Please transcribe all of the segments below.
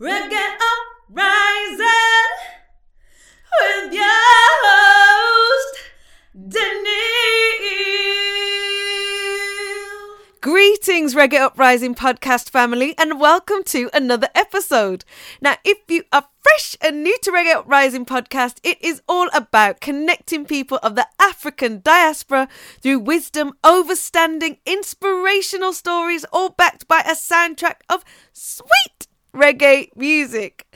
Reggae Uprising with your host, Daniel. Greetings, Reggae Uprising podcast family, and welcome to another episode. Now, if you are fresh and new to Reggae Uprising podcast, it is all about connecting people of the African diaspora through wisdom, overstanding, inspirational stories, all backed by a soundtrack of sweet reggae music.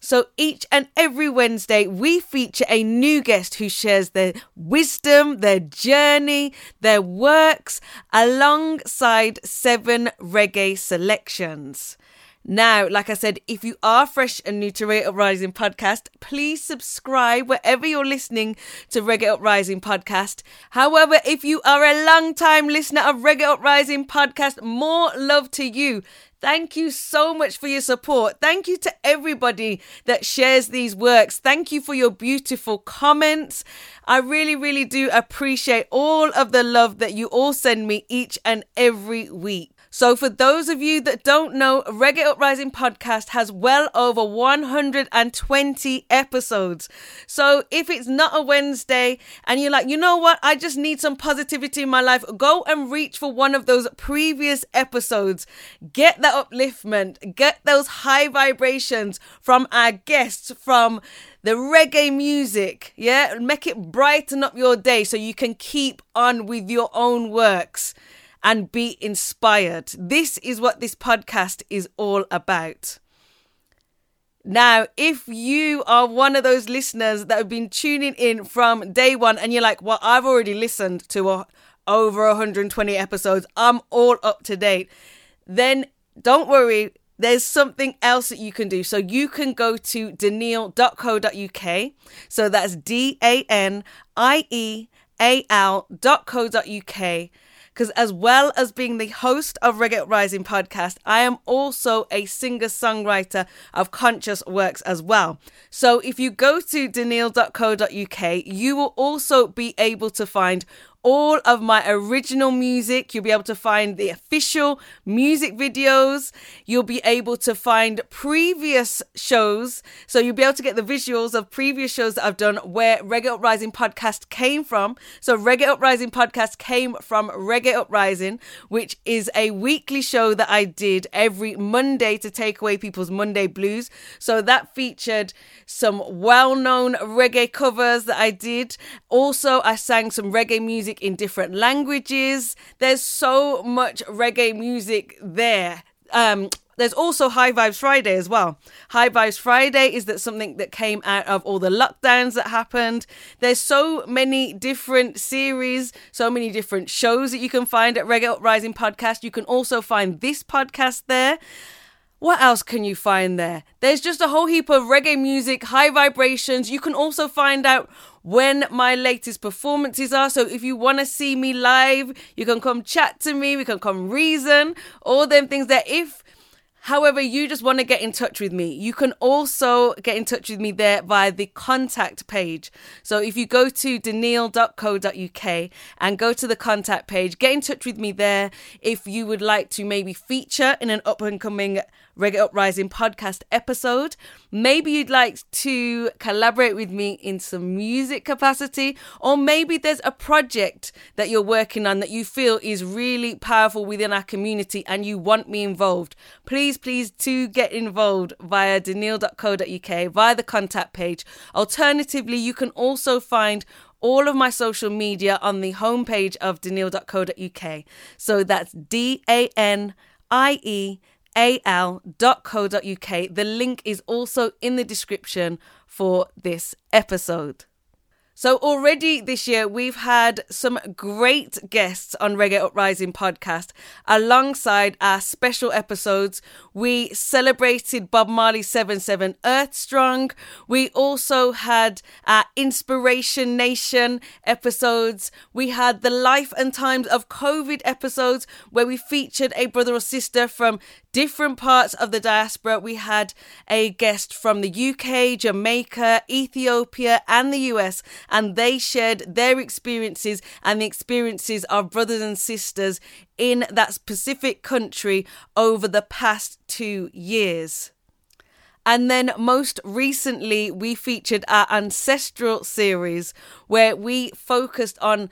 So each and every Wednesday, we feature a new guest who shares their wisdom, their journey, their works alongside seven reggae selections. Now, like I said, if you are fresh and new to Reggae Uprising podcast, please subscribe wherever you're listening to Reggae Uprising podcast. However, if you are a long time listener of Reggae Uprising podcast, more love to you. Thank you so much for your support. Thank you to everybody that shares these works. Thank you for your beautiful comments. I really, really do appreciate all of the love that you all send me each and every week. So, for those of you that don't know, Reggae Uprising podcast has well over 120 episodes. So, if it's not a Wednesday and you're like, you know what, I just need some positivity in my life, go and reach for one of those previous episodes. Get that upliftment, get those high vibrations from our guests, from the reggae music, yeah? Make it brighten up your day so you can keep on with your own works and be inspired. This is what this podcast is all about. Now, if you are one of those listeners that have been tuning in from day one and you're like, well, I've already listened to a, over 120 episodes, I'm all up to date, then don't worry. There's something else that you can do. So you can go to daniel.co.uk. So that's D A N I E A L.co.uk because as well as being the host of Reggae Rising podcast, I am also a singer songwriter of conscious works as well. So if you go to daniel.co.uk, you will also be able to find all of my original music. You'll be able to find the official music videos. You'll be able to find previous shows. So you'll be able to get the visuals of previous shows that I've done where Reggae Uprising podcast came from. So Reggae Uprising podcast came from Reggae Uprising, which is a weekly show that I did every Monday to take away people's Monday blues. So that featured some well known reggae covers that I did. Also, I sang some reggae music music in different languages. There's so much reggae music there. Um, there's also High Vibes Friday as well. High Vibes Friday is that something that came out of all the lockdowns that happened. There's so many different series, so many different shows that you can find at Reggae Uprising Podcast. You can also find this podcast there. What else can you find there? There's just a whole heap of reggae music, high vibrations. You can also find out when my latest performances are. So if you want to see me live, you can come chat to me. We can come reason, all them things that if However, you just want to get in touch with me, you can also get in touch with me there via the contact page. So if you go to daniel.co.uk and go to the contact page, get in touch with me there if you would like to maybe feature in an up and coming Reggae Uprising podcast episode. Maybe you'd like to collaborate with me in some music capacity, or maybe there's a project that you're working on that you feel is really powerful within our community and you want me involved. Please, please do get involved via daniel.co.uk, via the contact page. Alternatively, you can also find all of my social media on the homepage of daniel.co.uk. So that's D A N I E al.co.uk. The link is also in the description for this episode. So, already this year, we've had some great guests on Reggae Uprising podcast. Alongside our special episodes, we celebrated Bob Marley 77 Earth Strong. We also had our Inspiration Nation episodes. We had the Life and Times of COVID episodes where we featured a brother or sister from different parts of the diaspora. We had a guest from the UK, Jamaica, Ethiopia, and the US, and they shared their experiences and the experiences of brothers and sisters in that specific country over the past two years. And then most recently, we featured our ancestral series where we focused on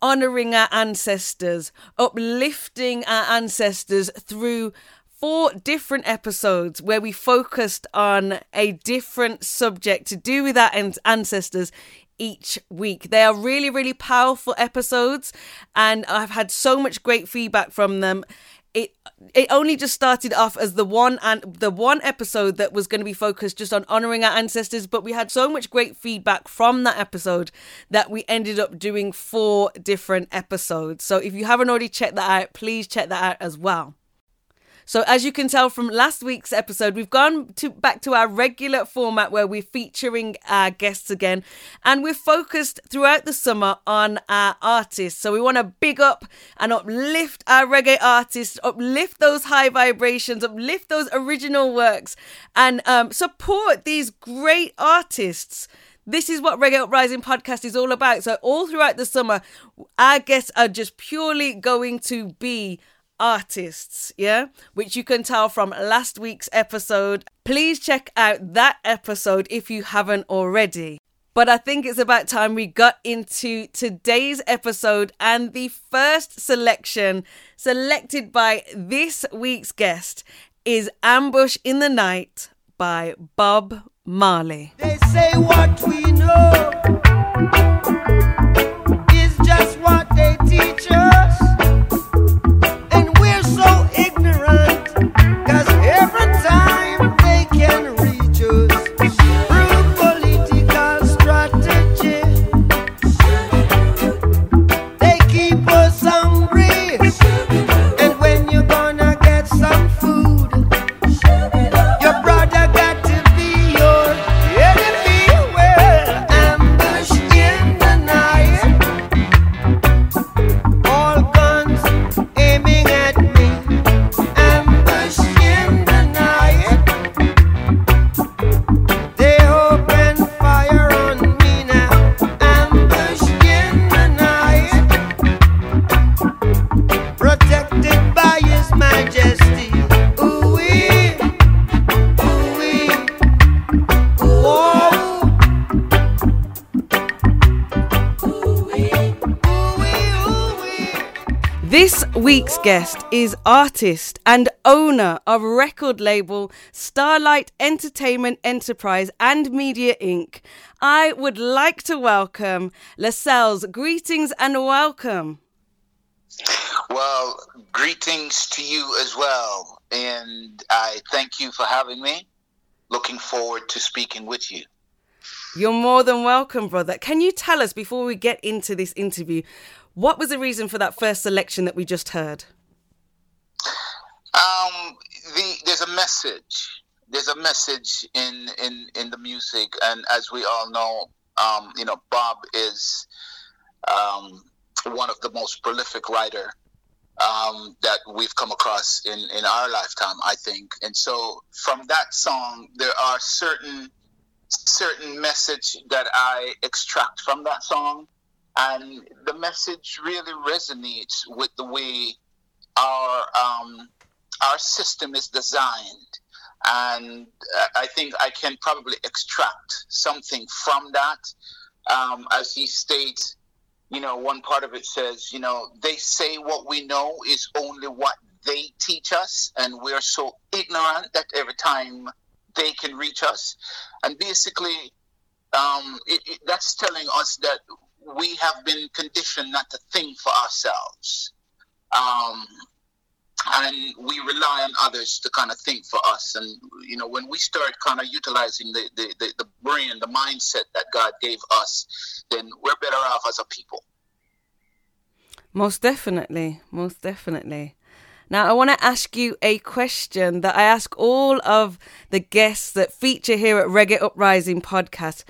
honoring our ancestors, uplifting our ancestors through four different episodes where we focused on a different subject to do with our ancestors each week. They are really, really powerful episodes, and I've had so much great feedback from them. It it only just started off as the one and the one episode that was going to be focused just on honoring our ancestors, but we had so much great feedback from that episode that we ended up doing four different episodes. So if you haven't already checked that out, please check that out as well. So as you can tell from last week's episode, we've gone to back to our regular format where we're featuring our guests again, and we're focused throughout the summer on our artists. So we want to big up and uplift our reggae artists, uplift those high vibrations, uplift those original works, and um, support these great artists. This is what Reggae Uprising podcast is all about. So, all throughout the summer, our guests are just purely going to be artists, yeah, which you can tell from last week's episode. Please check out that episode if you haven't already. But I think it's about time we got into today's episode and the first selection selected by this week's guest is Ambush in the Night by Bob Marley. They say what we know week's guest is artist and owner of record label Starlight Entertainment Enterprise and Media Inc. I would like to welcome Lascelles. Greetings and welcome. Well, greetings to you as well. And I thank you for having me. Looking forward to speaking with you. You're more than welcome, brother. Can you tell us before we get into this interview what was the reason for that first selection that we just heard? Um, the, there's a message. There's a message in, in, in the music, and as we all know, um, you know, Bob is um, one of the most prolific writer um, that we've come across in, in our lifetime, I think. And so, from that song, there are certain certain message that I extract from that song and the message really resonates with the way our um, our system is designed, and uh, I think I can probably extract something from that. Um, as he states, you know, one part of it says, you know, they say what we know is only what they teach us, and we're so ignorant that every time they can reach us, and basically, um, it, it, that's telling us that we have been conditioned not to think for ourselves. Um, and we rely on others to kind of think for us. And, you know, when we start kind of utilizing the, the, the, the brain, the mindset that God gave us, then we're better off as a people. Most definitely. Most definitely. Now, I want to ask you a question that I ask all of the guests that feature here at Reggae Uprising podcast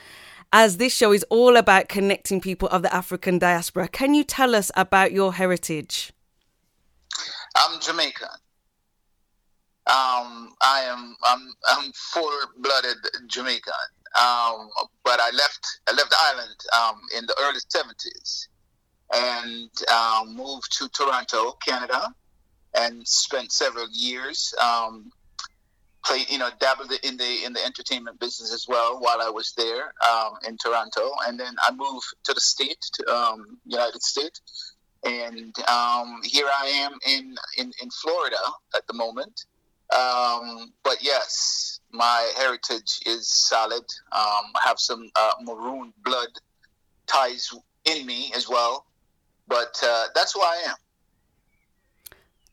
as this show is all about connecting people of the African diaspora. Can you tell us about your heritage? I'm Jamaican. Um, I am I'm I'm full-blooded Jamaican. Um, but I left I left the island um, in the early '70s and um, moved to Toronto, Canada, and spent several years um, played, you know, dabbled in the in the entertainment business as well while I was there um, in Toronto, and then I moved to the state, to, um, United States, and um, here I am in, in in Florida at the moment. Um, but yes, my heritage is solid. Um, I have some uh, maroon blood ties in me as well, but uh, that's who I am.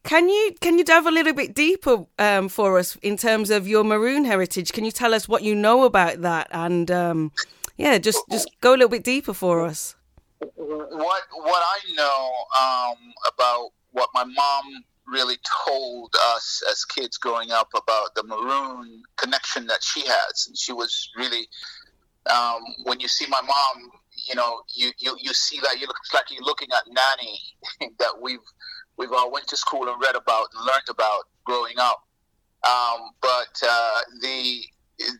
Can you can you delve a little bit deeper um, for us in terms of your maroon heritage? Can you tell us what you know about that? And um, yeah, just just go a little bit deeper for us. What what I know um, about what my mom really told us as kids growing up about the maroon connection that she has, and she was really um, when you see my mom, you know, you, you, you see that you look like you're looking at Nanny that we've we've all went to school and read about and learned about growing up. Um, but uh, the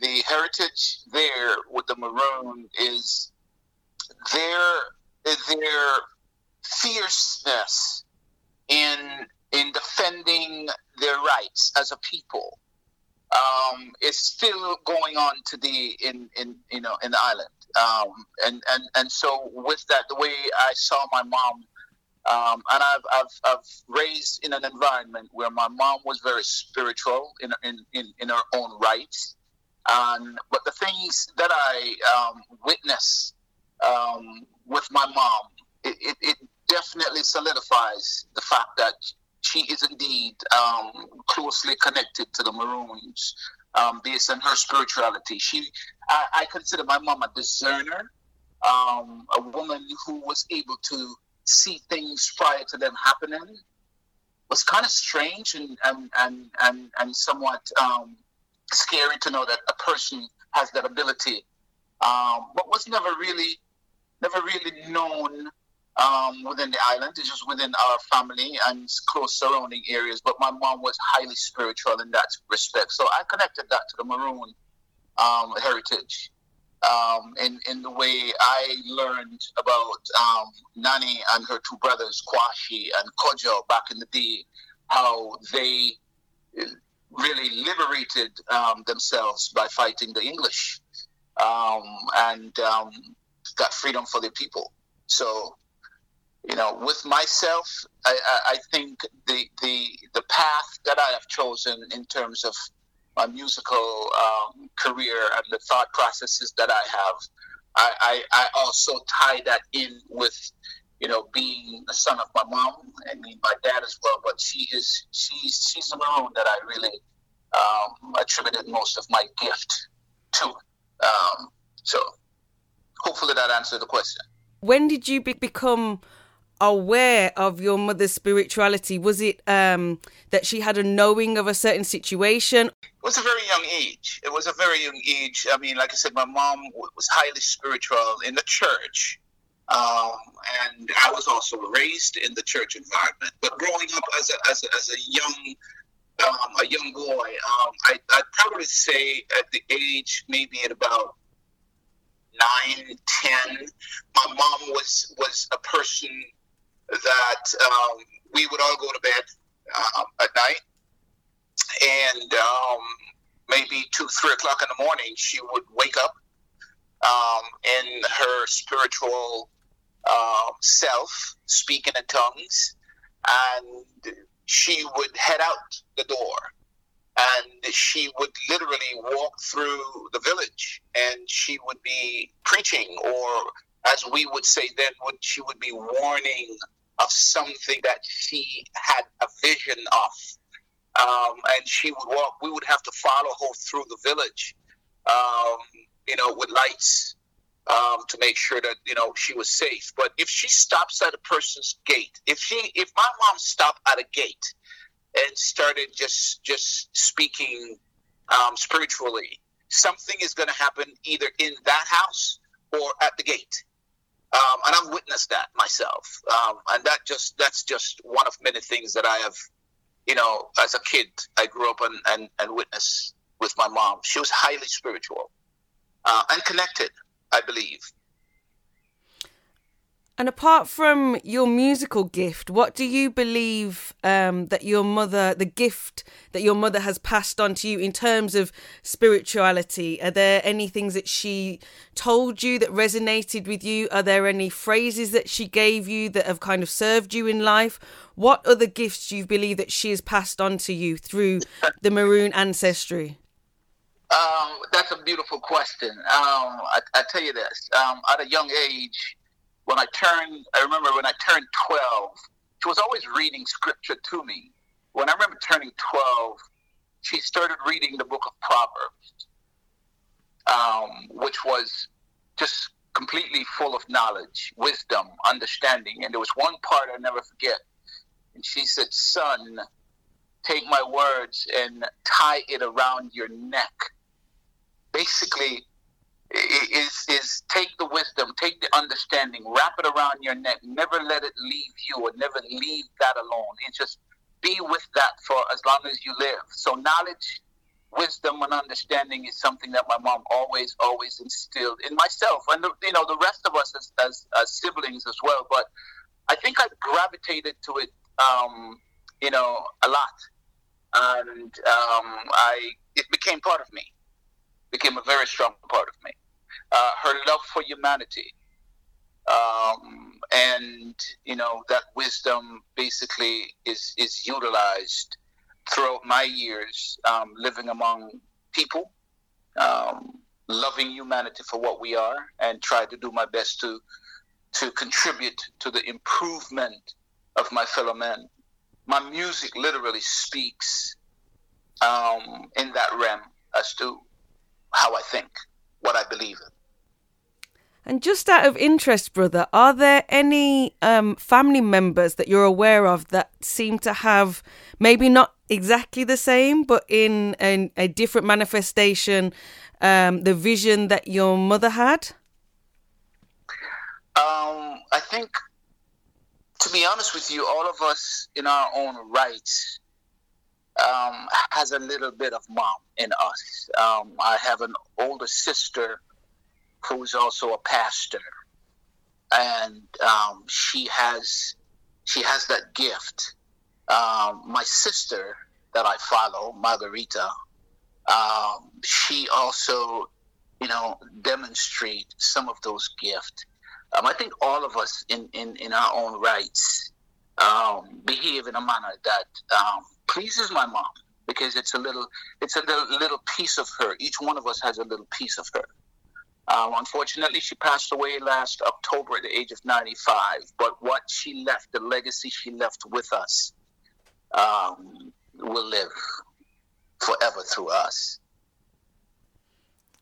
the heritage there with the maroon is their their fierceness in in defending their rights as a people um, is still going on today in, in you know in the island. Um, and, and and so with that, the way I saw my mom um, and I've, I've, I've raised in an environment where my mom was very spiritual in, in, in, in her own right. And, but the things that I um, witness um, with my mom, it, it, it, definitely solidifies the fact that she is indeed um, closely connected to the Maroons um, based on her spirituality. She, I, I consider my mom a discerner, um, a woman who was able to see things prior to them happening was kind of strange and and and and, and somewhat um, scary to know that a person has that ability, um, but was never really never really known um, within the island. It's just within our family and close surrounding areas. But my mom was highly spiritual in that respect, so I connected that to the Maroon um, heritage um, in, in the way I learned about um, Nanny and her two brothers, Kwashi and Kojo, back in the day, how they really liberated um, themselves by fighting the English um, and um, got freedom for their people. So, you know, with myself, I, I, I think the, the the path that I have chosen in terms of my musical um, career and the thought processes that I have, I, I, I, also tie that in with, you know, being the son of my mom. I mean, my dad as well, but she is she's she's the maroon that I really um, attributed most of my gift to. Um, so, hopefully, that answered the question. When did you be- become aware of your mother's spirituality? Was it um, that she had a knowing of a certain situation? It was a very young age. It was a very young age. I mean, like I said, my mom was highly spiritual in the church. Um, and I was also raised in the church environment. But growing up as a, as a, as a young um, a young boy, um, I, I'd probably say at the age maybe at about nine, ten, my mom was was a person that um, we would all go to bed um, at night, and um, maybe two, three o'clock in the morning, she would wake up um, in her spiritual uh, self, speaking in tongues, and she would head out the door. And she would literally walk through the village. And she would be preaching, or as we would say then, would she would be warning of something that she had a vision of. Um, and she would walk, we would have to follow her through the village, um, you know, with lights um, to make sure that, you know, she was safe. But if she stops at a person's gate, if she, if my mom stopped at a gate and started just, just speaking um, spiritually, something is going to happen either in that house or at the gate. Um, and I've witnessed that myself. Um, and that just that's just one of many things that I have, you know, as a kid, I grew up and, and, and witnessed with my mom. She was highly spiritual uh, and connected, I believe. And apart from your musical gift, what do you believe um, that your mother, the gift that your mother has passed on to you in terms of spirituality? Are there any things that she told you that resonated with you? Are there any phrases that she gave you that have kind of served you in life? What other gifts do you believe that she has passed on to you through the maroon ancestry? Um, that's a beautiful question. Um, I, I tell you this: um, at a young age, when I turned, I remember when I turned 12, she was always reading scripture to me. When I remember turning 12, she started reading the book of Proverbs, um, which was just completely full of knowledge, wisdom, understanding. And there was one part I'll never forget. And she said, Son, take my words and tie it around your neck. Basically, is is take the wisdom, take the understanding, wrap it around your neck. Never let it leave you, or never leave that alone. It's just be with that for as long as you live. So knowledge, wisdom, and understanding is something that my mom always, always instilled in myself, and the, you know the rest of us as, as, as siblings as well. But I think I gravitated to it, um, you know, a lot, and um, I it became part of me became a very strong part of me. Uh, her love for humanity, um, and you know that wisdom basically is is utilized throughout my years um, living among people, um, loving humanity for what we are, and try to do my best to to contribute to the improvement of my fellow men. My music literally speaks um, in that realm as to how I think, what I believe in. And just out of interest, brother, are there any um, family members that you're aware of that seem to have maybe not exactly the same, but in, in a different manifestation, um, the vision that your mother had? Um, I think, to be honest with you, all of us in our own rights um, has a little bit of mom in us. Um, I have an older sister who's also a pastor, and um, she has she has that gift. Um, my sister that I follow, Margarita, um, she also, you know, demonstrate some of those gifts. Um, I think all of us in, in, in our own rights behave in a manner that pleases my mom because it's a little it's a little, piece of her. Each one of us has a little piece of her. Um, unfortunately, she passed away last October at the age of 95. But what she left, the legacy she left with us, um, will live forever through us.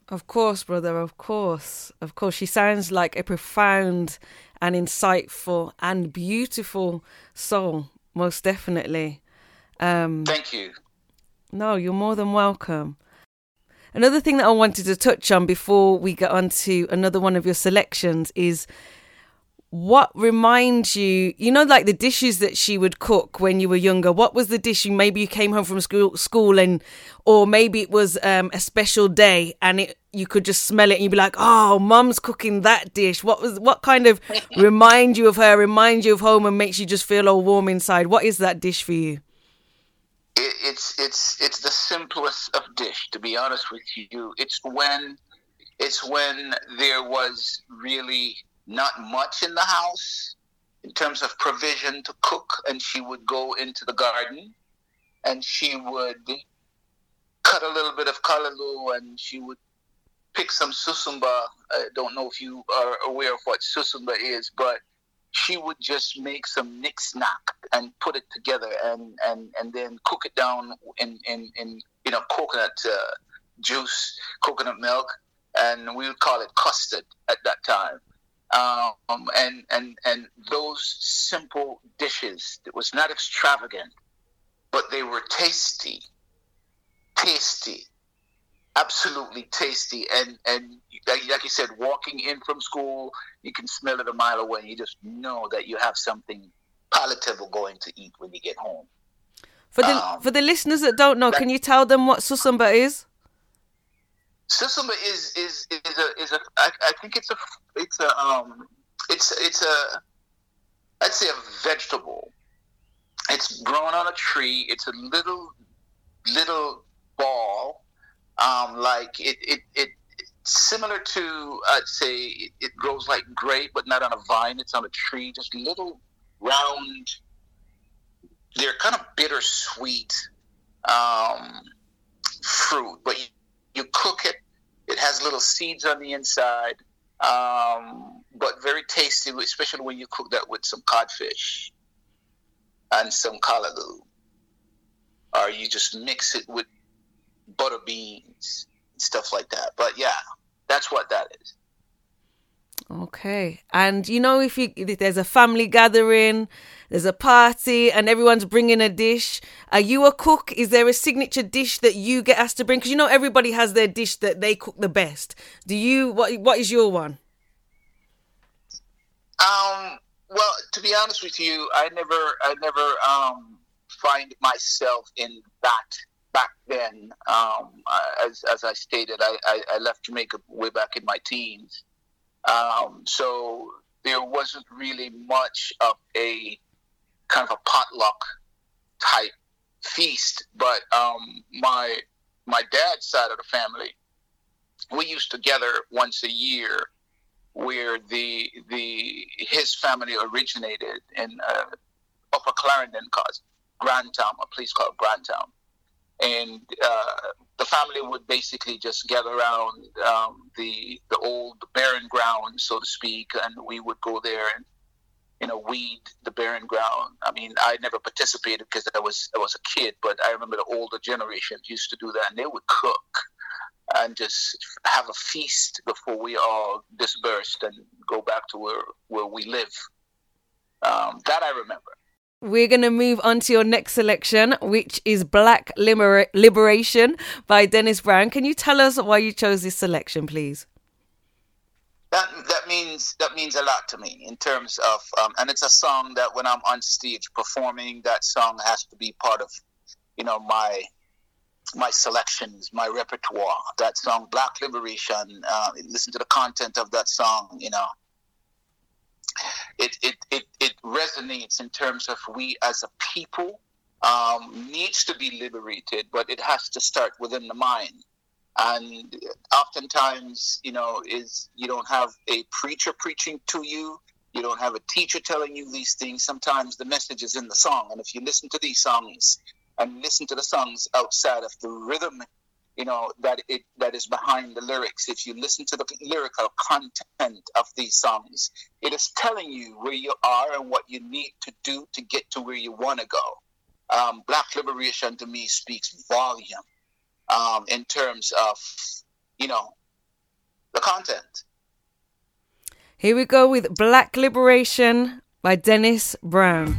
Of course, brother, of course. Of course. She sounds like a profound and insightful and beautiful soul, most definitely. Um, Thank you. No, you're more than welcome. Another thing that I wanted to touch on before we get on to another one of your selections is what reminds you, you know, like the dishes that she would cook when you were younger. What was the dish? You maybe you came home from school, school, and or maybe it was um, a special day, and it you could just smell it, and you'd be like, "Oh, mum's cooking that dish." What was what kind of remind you of her, remind you of home, and makes you just feel all warm inside? What is that dish for you? It, it's it's it's the simplest of dish. To be honest with you, it's when it's when there was really not much in the house in terms of provision to cook, and she would go into the garden and she would cut a little bit of callaloo and she would pick some susumba. I don't know if you are aware of what susumba is, but she would just make some nick snack and put it together and, and, and then cook it down in, in, in you know coconut uh, juice, coconut milk, and we would call it custard at that time. Um, and and and those simple dishes it was not extravagant, but they were tasty, tasty, absolutely tasty. And and like you said walking in from school you can smell it a mile away. You just know that you have something palatable going to eat when you get home. For the um, for the listeners that don't know that, can you tell them what susumba is? Susumba is is is a is a I, I think it's a it's a um it's it's a I'd say a vegetable. It's grown on a tree. It's a little little ball, um, like it it it similar to I'd say it, it grows like grape, but not on a vine. It's on a tree. Just little round. They're kind of bittersweet um, fruit, but you, you cook it. It has little seeds on the inside, um, but very tasty, especially when you cook that with some codfish and some callaloo. Or you just mix it with butter beans stuff like that. But yeah, that's what that is. Okay. And you know, if, you, if there's a family gathering, there's a party, and everyone's bringing a dish, are you a cook? Is there a signature dish that you get asked to bring? Because you know, everybody has their dish that they cook the best. Do you? What What is your one? Um. Well, to be honest with you, I never, I never um, find myself in that back then. Um, as as I stated, I, I, I left Jamaica way back in my teens. Um, so there wasn't really much of a kind of a potluck type feast. But um, my my dad's side of the family, we used to gather once a year, where the the his family originated in uh, Upper Clarendon, cause Grandtown, a place called Grandtown and uh, the family would basically just gather around um, the the old barren ground, so to speak, and we would go there and you know weed the barren ground. I mean, I never participated because I was I was a kid, but I remember the older generations used to do that, and they would cook and just have a feast before we all dispersed and go back to where where we live. Um, that I remember. We're going to move on to your next selection, which is Black Liber- Liberation by Dennis Brown. Can you tell us why you chose this selection, please? That, that means that means a lot to me in terms of um, and it's a song that when I'm on stage performing that song has to be part of you know my my selections my repertoire that song Black Liberation uh, listen to the content of that song you know it, it, it, it resonates in terms of we as a people um, needs to be liberated, but it has to start within the mind. And oftentimes, you know, is you don't have a preacher preaching to you, you don't have a teacher telling you these things. Sometimes the message is in the song, and if you listen to these songs and listen to the songs outside of the rhythm you know that it that is behind the lyrics. If you listen to the lyrical content of these songs it is telling you where you are and what you need to do to get to where you want to go. Um, black liberation to me speaks volume um, in terms of you know the content. Here we go with black liberation by dennis brown.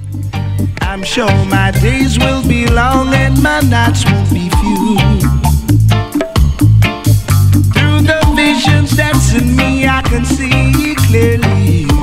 I'm sure my days will be long and my nights won't be few visions that's in me, I can see clearly.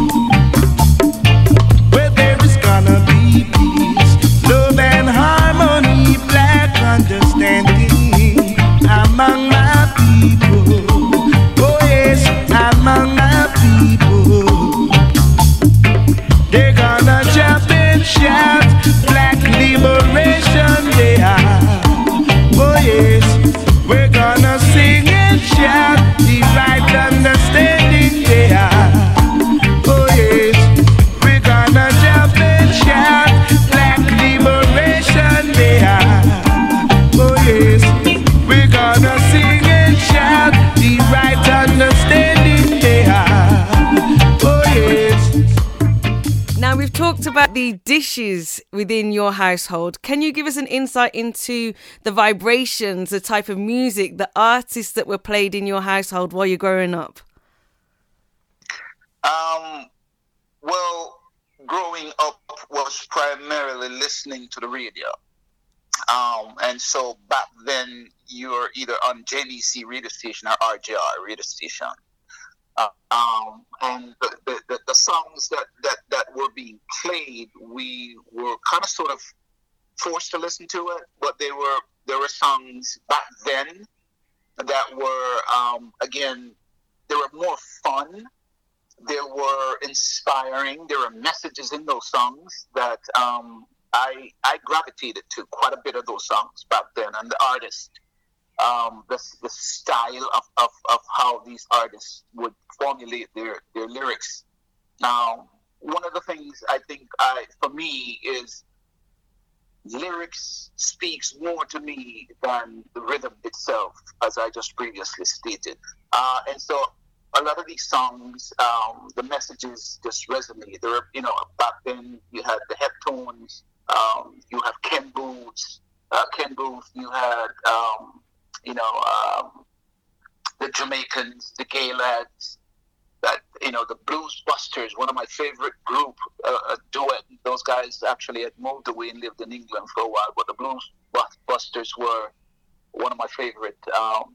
About the dishes within your household. Can you give us an insight into the vibrations, the type of music, the artists that were played in your household while you're growing up? Um, well, growing up was primarily listening to the radio. Um, and so back then, you were either on JBC radio station or RJR radio station. Um, and the, the, the, songs that, that, that were being played, we were kind of sort of forced to listen to it, but they were there were songs back then that were um, again they were more fun there were inspiring. There were messages in those songs that um, I I gravitated to quite a bit of those songs back then, and the artist, um, the the style of, of, of how these artists would formulate their their lyrics. Now, one of the things I think I for me is lyrics speaks more to me than the rhythm itself, as I just previously stated. Uh, and so a lot of these songs, um, the messages just resonate. There, you know, back then you had the Heptones, um, you have Ken Boothe, uh, Ken Boothe, you had, um, you know, um, the Jamaicans, the Gaylads, that you know the Blues Busters, one of my favorite group, uh, a duet. Those guys actually had moved away and lived in England for a while, but the Blues Busters were one of my favorite um,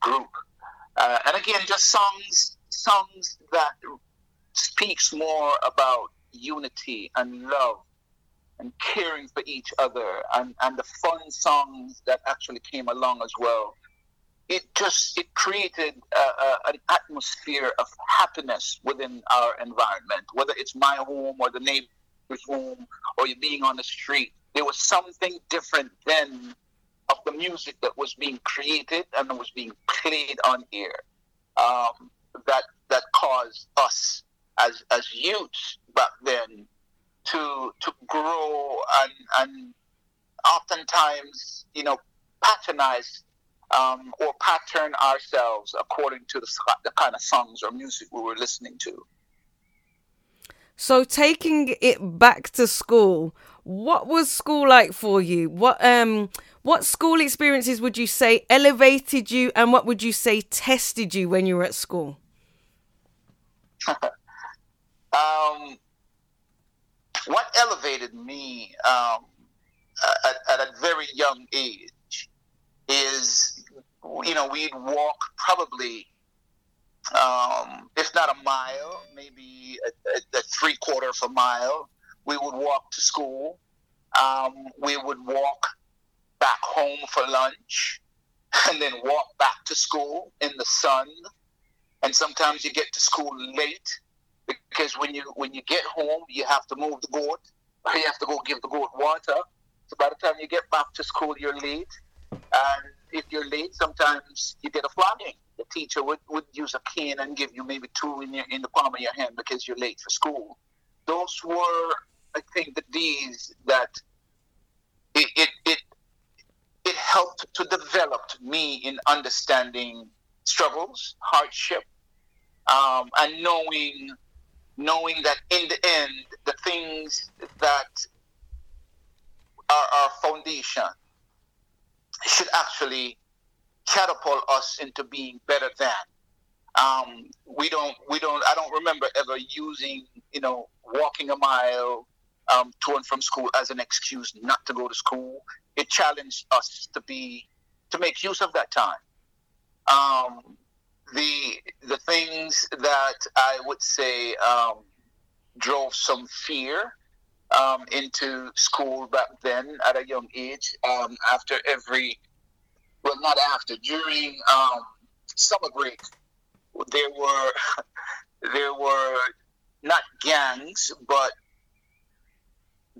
group. Uh, and again, just songs, songs that speaks more about unity and love and caring for each other, and and the fun songs that actually came along as well. It just it created an atmosphere of happiness within our environment whether it's my home or the neighbor's home or you being on the street. There was something different then of the music that was being created and was being played on air um, that that caused us as as youths back then to to grow and and oftentimes you know patronize um, or pattern ourselves according to the, the kind of songs or music we were listening to. So, taking it back to school, what was school like for you? What um, what school experiences would you say elevated you, and what would you say tested you when you were at school? um, what elevated me um, at, at a very young age is, you know, we'd walk probably, um, if not a mile, maybe a, a, a, three quarter of a mile. We would walk to school. Um, we would walk back home for lunch and then walk back to school in the sun. And sometimes you get to school late because when you when you get home, you have to move the goat you have to go give the goat water. So by the time you get back to school, you're late. And if you're late, sometimes you get a flogging. The teacher would, would use a cane and give you maybe two in, your, in the palm of your hand because you're late for school. Those were, I think, the days that it, it, it, it helped to develop me in understanding struggles, hardship, um, and knowing knowing that in the end, the things that are our foundation should actually catapult us into being better than. Um, we don't, we don't, I don't remember ever using, you know, walking a mile um, to and from school as an excuse not to go to school. It challenged us to be, to make use of that time. Um, the the things that I would say um, drove some fear um, into school back then at a young age. Um, after every, well, not after, during um, summer break, there were there were not gangs, but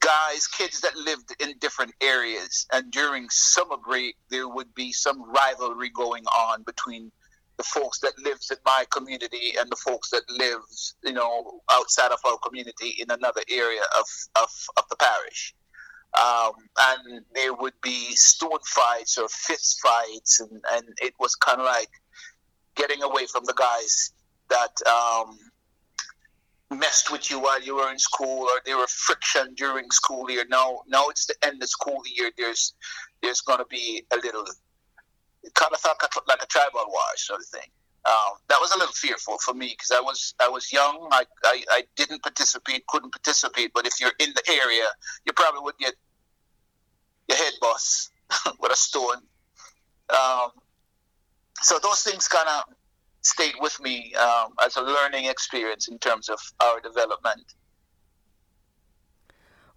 guys, kids that lived in different areas, and during summer break, there would be some rivalry going on between the folks that lives in my community and the folks that lives, you know, outside of our community in another area of, of, of the parish. Um, and there would be stone fights or fist fights, and, and it was kind of like getting away from the guys that um, messed with you while you were in school, or there were friction during school year. Now, now it's the end of school year. There's there's going to be a little it kind of felt like a tribal war sort of thing. Um, that was a little fearful for me because I was I was young. I, I, I didn't participate, couldn't participate. But if you're in the area, you probably would get your head bust with a stone. Um, so those things kind of stayed with me um, as a learning experience in terms of our development.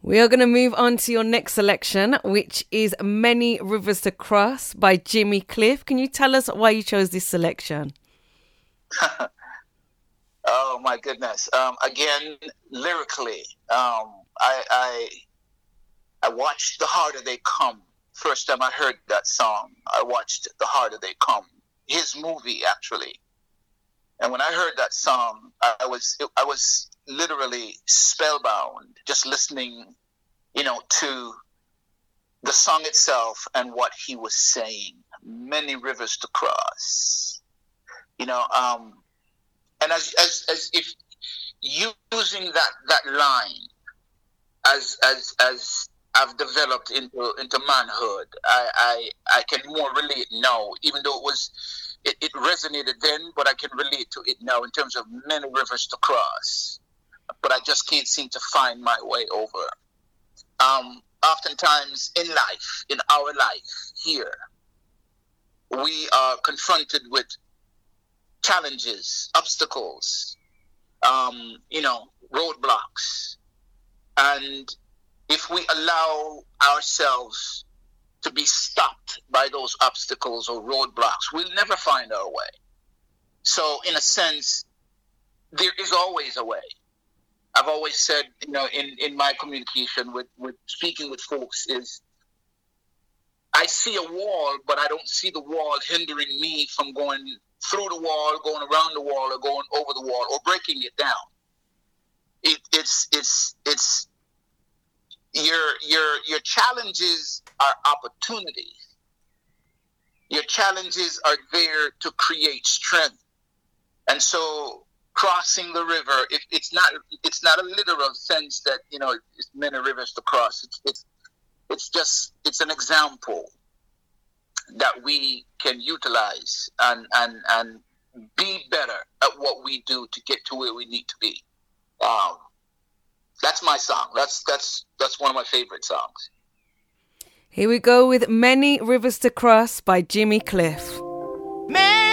We are going to move on to your next selection, which is Many Rivers to Cross by Jimmy Cliff. Can you tell us why you chose this selection? Oh my goodness! Um, again, lyrically, um, I, I I watched "The Harder They Come." First time I heard that song, I watched "The Harder They Come." His movie, actually. And when I heard that song, I was I was literally spellbound just listening, you know, to the song itself and what he was saying. Many rivers to cross. You know, um, and as, as, as if using that, that line as, as, as I've developed into, into manhood, I, I, I can more relate now, even though it was, it, it resonated then, but I can relate to it now in terms of many rivers to cross. But I just can't seem to find my way over. Um, oftentimes in life, in our life here, we are confronted with challenges, obstacles, um, you know, roadblocks. And if we allow ourselves to be stopped by those obstacles or roadblocks, we'll never find our way. So, in a sense, there is always a way. I've always said, you know, in, in my communication with, with speaking with folks is I see a wall, but I don't see the wall hindering me from going through the wall, going around the wall, or going over the wall, or breaking it down. It, it's it's it's your your your challenges are opportunities. Your challenges are there to create strength, and so crossing the river, it, it's not it's not a literal sense that you know it's many rivers to cross. It's it's it's just it's an example that we can utilize and and and be better at what we do to get to where we need to be. Um, that's my song. That's that's that's one of my favorite songs. Here we go with Many Rivers to Cross by Jimmy Cliff. Many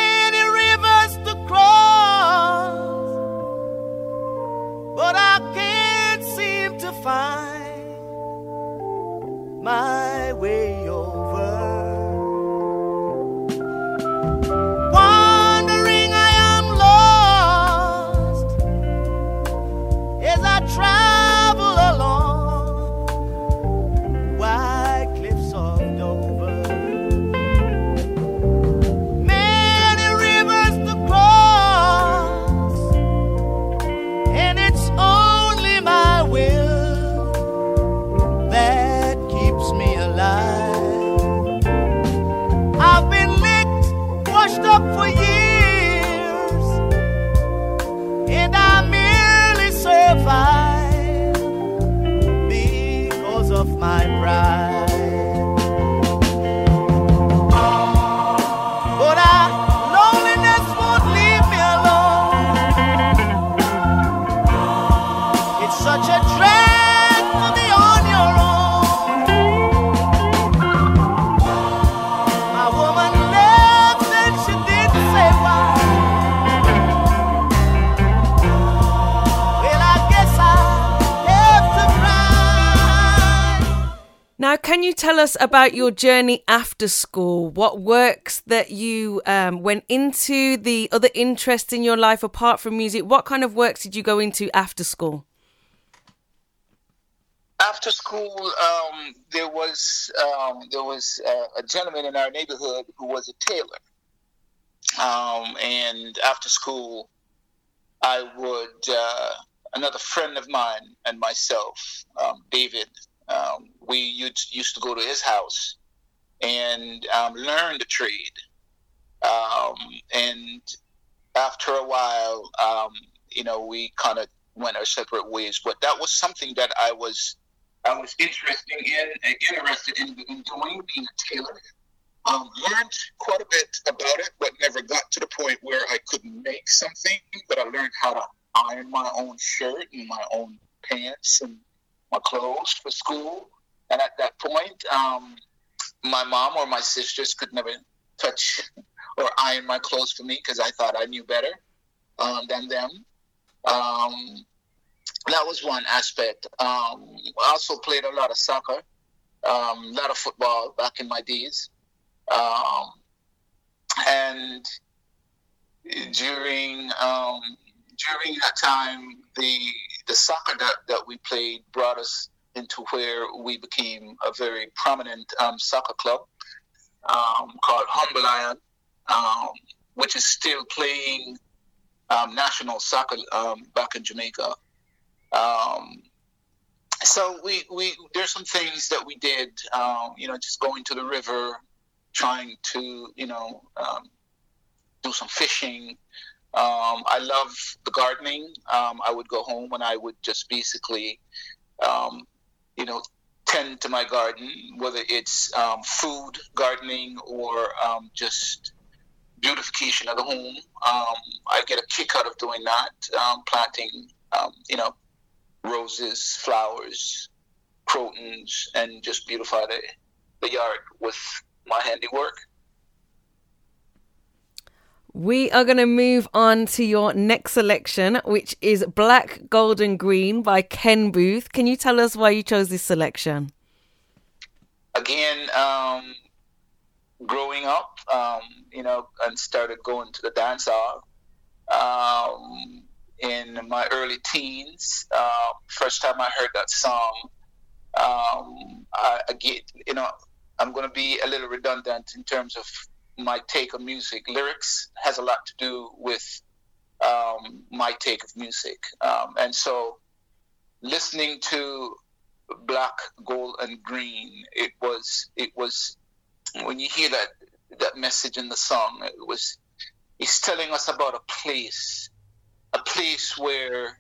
us about your journey after school? What works that you um, went into, the other interests in your life apart from music? What kind of works did you go into after school? After school, um, there was um, there was uh, a gentleman in our neighborhood who was a tailor, um, and after school, I would uh, another friend of mine and myself, um, David. Um, we used, used to go to his house and um, learn the trade. Um, and after a while, um, you know, we kind of went our separate ways. But that was something that I was I was interested in and interested in, in doing, being a tailor. Um, learned quite a bit about it, but never got to the point where I could make something. But I learned how to iron my own shirt and my own pants and my clothes for school. And at that point, um, my mom or my sisters could never touch or iron my clothes for me because I thought I knew better um, than them. Um, that was one aspect. Um, I also played a lot of soccer, um, a lot of football back in my days. Um, and during um, during that time, the the soccer that, that we played brought us into where we became a very prominent um, soccer club um, called Humble Lions, um, which is still playing um, national soccer um, back in Jamaica. Um, so we, we there's some things that we did, you know, just going to the river, trying to you know do some fishing. Um, I love the gardening. Um, I would go home and I would just basically, um, you know, tend to my garden, whether it's um, food gardening or um, just beautification of the home. Um, I get a kick out of doing that, planting, you know, roses, flowers, crotons, and just beautify the, the yard with my handiwork. We are going to move on to your next selection, which is Black, Gold, and Green by Ken Boothe. Can you tell us why you chose this selection? Again, um, growing up, um, you know, and started going to the dance hall um, in my early teens. Uh, first time I heard that song, um, I, I get, you know, I'm going to be a little redundant in terms of my take on music. Lyrics has a lot to do with um, my take of music, um, and so listening to Black, Gold, and Green, it was it was when you hear that that message in the song, it was it's telling us about a place, a place where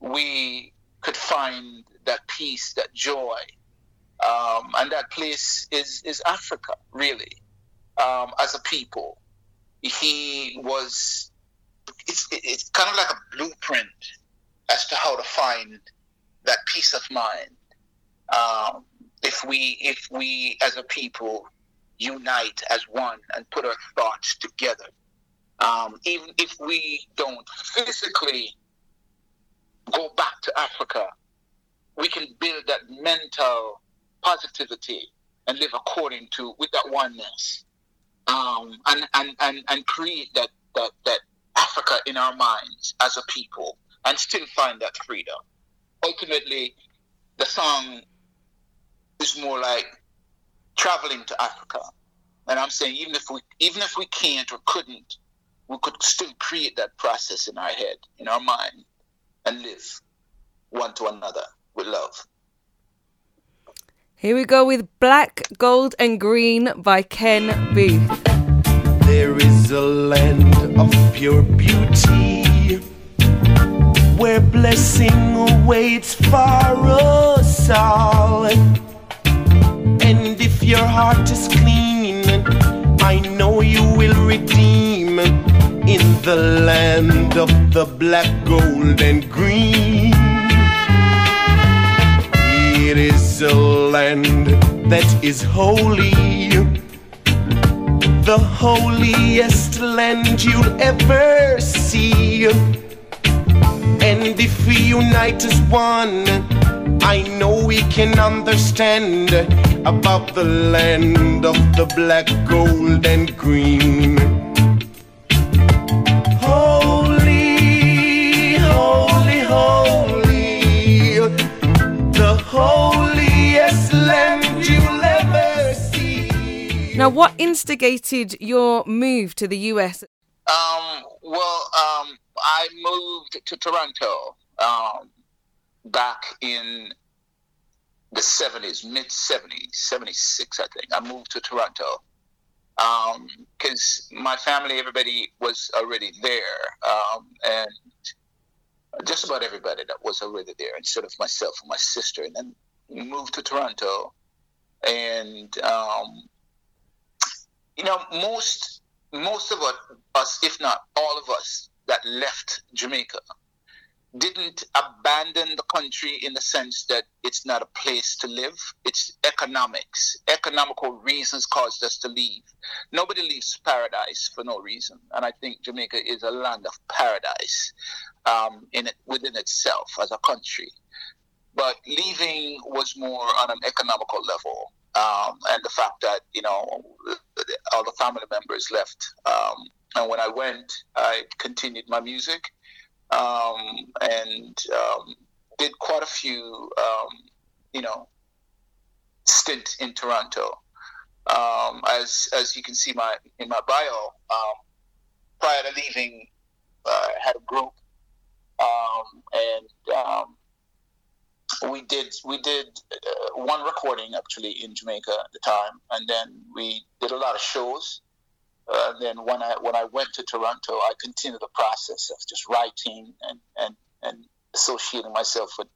we could find that peace, that joy, um, and that place is is Africa, really um, as a people. He was, it's, it's kind of like a blueprint as to how to find that peace of mind. Um, if we, if we as a people unite as one and put our thoughts together, um, even if we don't physically go back to Africa, we can build that mental positivity and live according to with that oneness um, and, and, and, and create that, that, that Africa in our minds as a people and still find that freedom. Ultimately, the song is more like traveling to Africa. And I'm saying even if we even if we can't or couldn't, we could still create that process in our head, in our mind, and live one to another with love. Here we go with Black, Gold, and Green by Ken Boothe. There is a land of pure beauty where blessing awaits for us all. And if your heart is clean, I know you will redeem in the land of the black, gold, and green. It is a land that is holy, the holiest land you'll ever see. And if we unite as one, I know we can understand about the land of the black, gold, and green. Now, what instigated your move to the US? Um, well, um, I moved to Toronto um, back in the 70s, mid 70s, 76, I think. I moved to Toronto because um, my family, everybody was already there, um, and just about everybody that was already there, instead of myself and my sister. And then moved to Toronto, and um, you know, most most of us, if not all of us, that left Jamaica didn't abandon the country in the sense that it's not a place to live. It's economics. Economical reasons caused us to leave. Nobody leaves paradise for no reason. And I think Jamaica is a land of paradise um, in it, within itself as a country. But leaving was more on an economical level um, and the fact that you know all the family members left. Um, and when I went, I continued my music, um, and um, did quite a few, um, you know, stint in Toronto. Um, as as you can see my in my bio, prior to leaving, uh, I had a group, and we did we did uh, one recording actually in Jamaica at the time, and then we did a lot of shows. Uh, then when I when I went to Toronto, I continued the process of just writing and and and associating myself with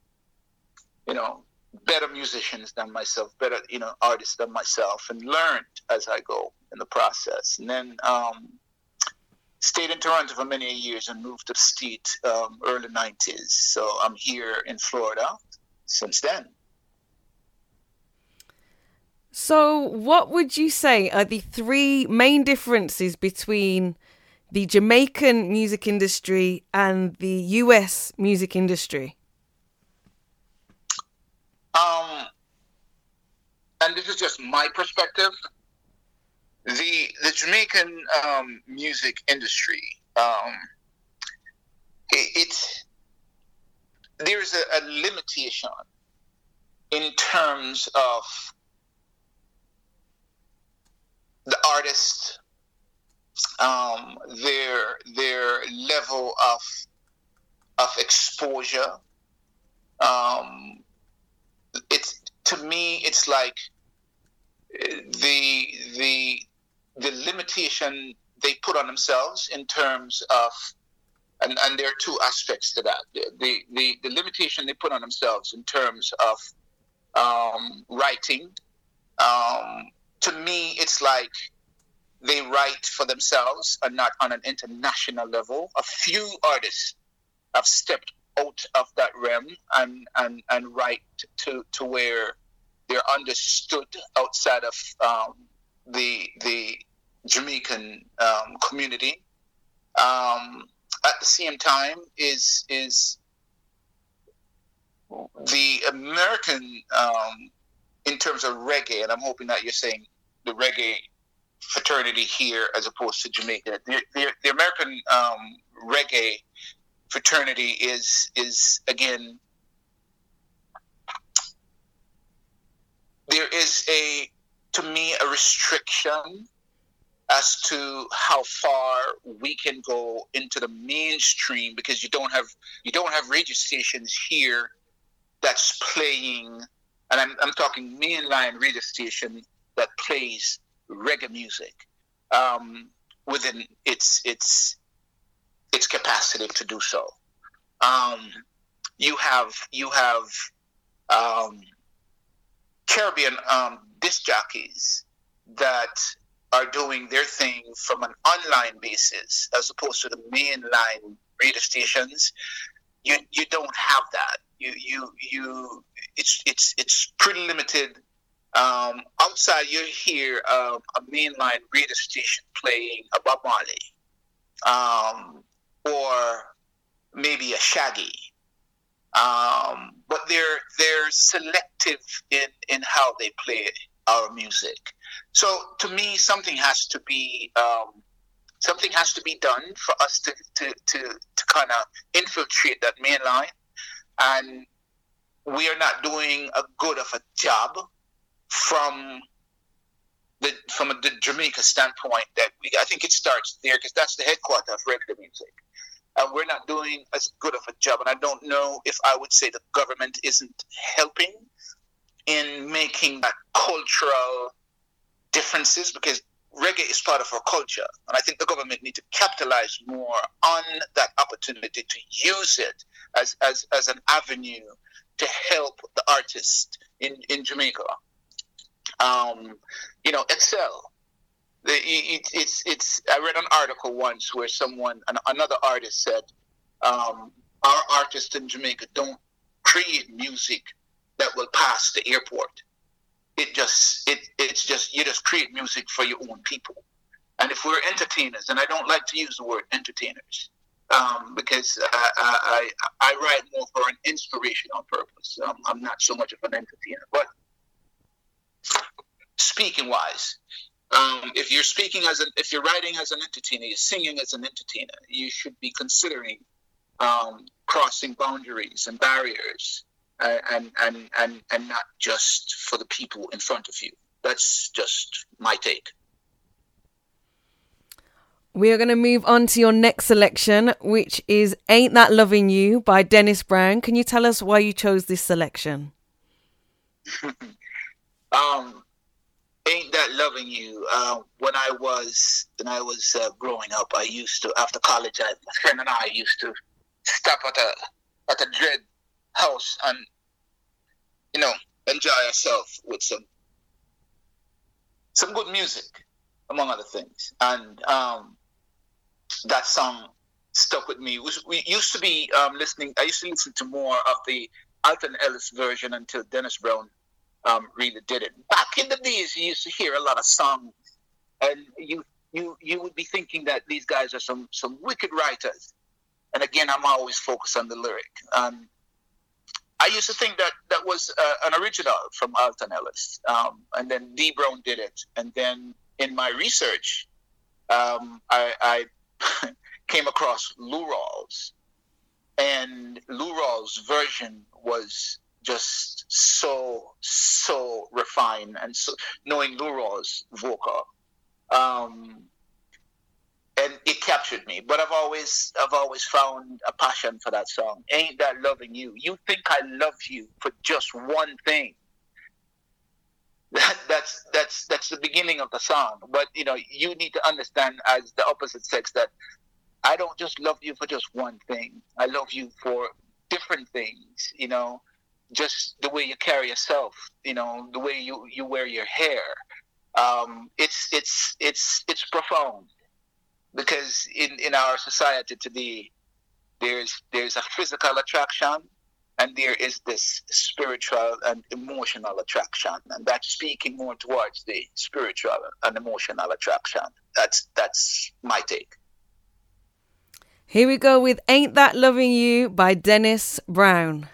you know better musicians than myself, better you know artists than myself, and learned as I go in the process. And then um, stayed in Toronto for many years and moved upstate um, early '90s. So I'm here in Florida since then. So, what would you say are the three main differences between the Jamaican music industry and the US music industry? Um, and this is just my perspective. The the Jamaican um, music industry, um, it, it there's a, a limitation in terms of the artist, um, their their level of of exposure. Um, it's to me, it's like the the the limitation they put on themselves in terms of and, and there are two aspects to that the, the the limitation they put on themselves in terms of um, writing um, to me it's like they write for themselves and not on an international level a few artists have stepped out of that realm and and and write to to where they're understood outside of um, the the Jamaican um, community. Um, at the same time, is is the American um, in terms of reggae, and I'm hoping that you're saying the reggae fraternity here as opposed to Jamaica. The, the, the American um, reggae fraternity is is again there is a to me a restriction as to how far we can go into the mainstream because you don't have you don't have radio stations here that's playing and I'm, I'm talking mainline radio station that plays reggae music um, within its its its capacity to do so. Um, you have you have um, Caribbean um, disc jockeys that are doing their thing from an online basis as opposed to the mainline radio stations. You you don't have that. You you you. It's it's it's pretty limited. Um, outside, you hear um, a mainline radio station playing a Bob Marley, um, or maybe a Shaggy. Um, but they're they're selective in, in how they play our music. So to me, something has to be um, something has to be done for us to to, to, to kind of infiltrate that main line, and we are not doing a good of a job from the from the Jamaica standpoint. That we, I think it starts there because that's the headquarters of reggae music and we're not doing as good of a job. And I don't know if I would say the government isn't helping in making that cultural differences because reggae is part of our culture. And I think the government need to capitalize more on that opportunity to use it as, as, as an avenue to help the artist in, in Jamaica. Um, you know, excel the, it, it's it's. I read an article once where someone, an, another artist said, um, "Our artists in Jamaica don't create music that will pass the airport. It just it it's just you just create music for your own people. And if we're entertainers, and I don't like to use the word entertainers, um, because I, I, I, write more for an inspirational purpose. Um, I'm not so much of an entertainer, but speaking wise, um, if you're speaking as an, if you're writing as an entertainer, you're singing as an entertainer, you should be considering um, crossing boundaries and barriers, uh, and and and and not just for the people in front of you. That's just my take. We are going to move on to your next selection, which is Ain't That Loving You by Dennis Brown. Can you tell us why you chose this selection? um, Ain't That Loving You? Uh, when I was when I was uh, growing up, I used to after college, I, my friend and I used to stop at a at a dread house and you know enjoy ourselves with some some good music, among other things. And um, that song stuck with me. We, used to be um, listening. I used to listen to more of the Alton Ellis version until Dennis Brown um, really did it. Back in the days, you used to hear a lot of songs, and you you you would be thinking that these guys are some some wicked writers. And again, I'm always focused on the lyric. Um, I used to think that that was uh, an original from Alton Ellis, um, and then Dee Brown did it. And then in my research, um, I, I came across Lou Rawls, and Lou Rawls' version was just so so refined, and so knowing Lou Rawls' vocal, um, and it captured me. But I've always I've always found a passion for that song. Ain't that loving you? You think I love you for just one thing. That, that's that's that's the beginning of the song. But you know, you need to understand as the opposite sex that I don't just love you for just one thing. I love you for different things. You know, just the way you carry yourself. You know, the way you you wear your hair. Um, it's it's it's it's profound because in in our society today, there's there's a physical attraction and there is this spiritual and emotional attraction. And that's speaking more towards the spiritual and emotional attraction. That's that's my take. Here we go with ain't that loving you by dennis brown.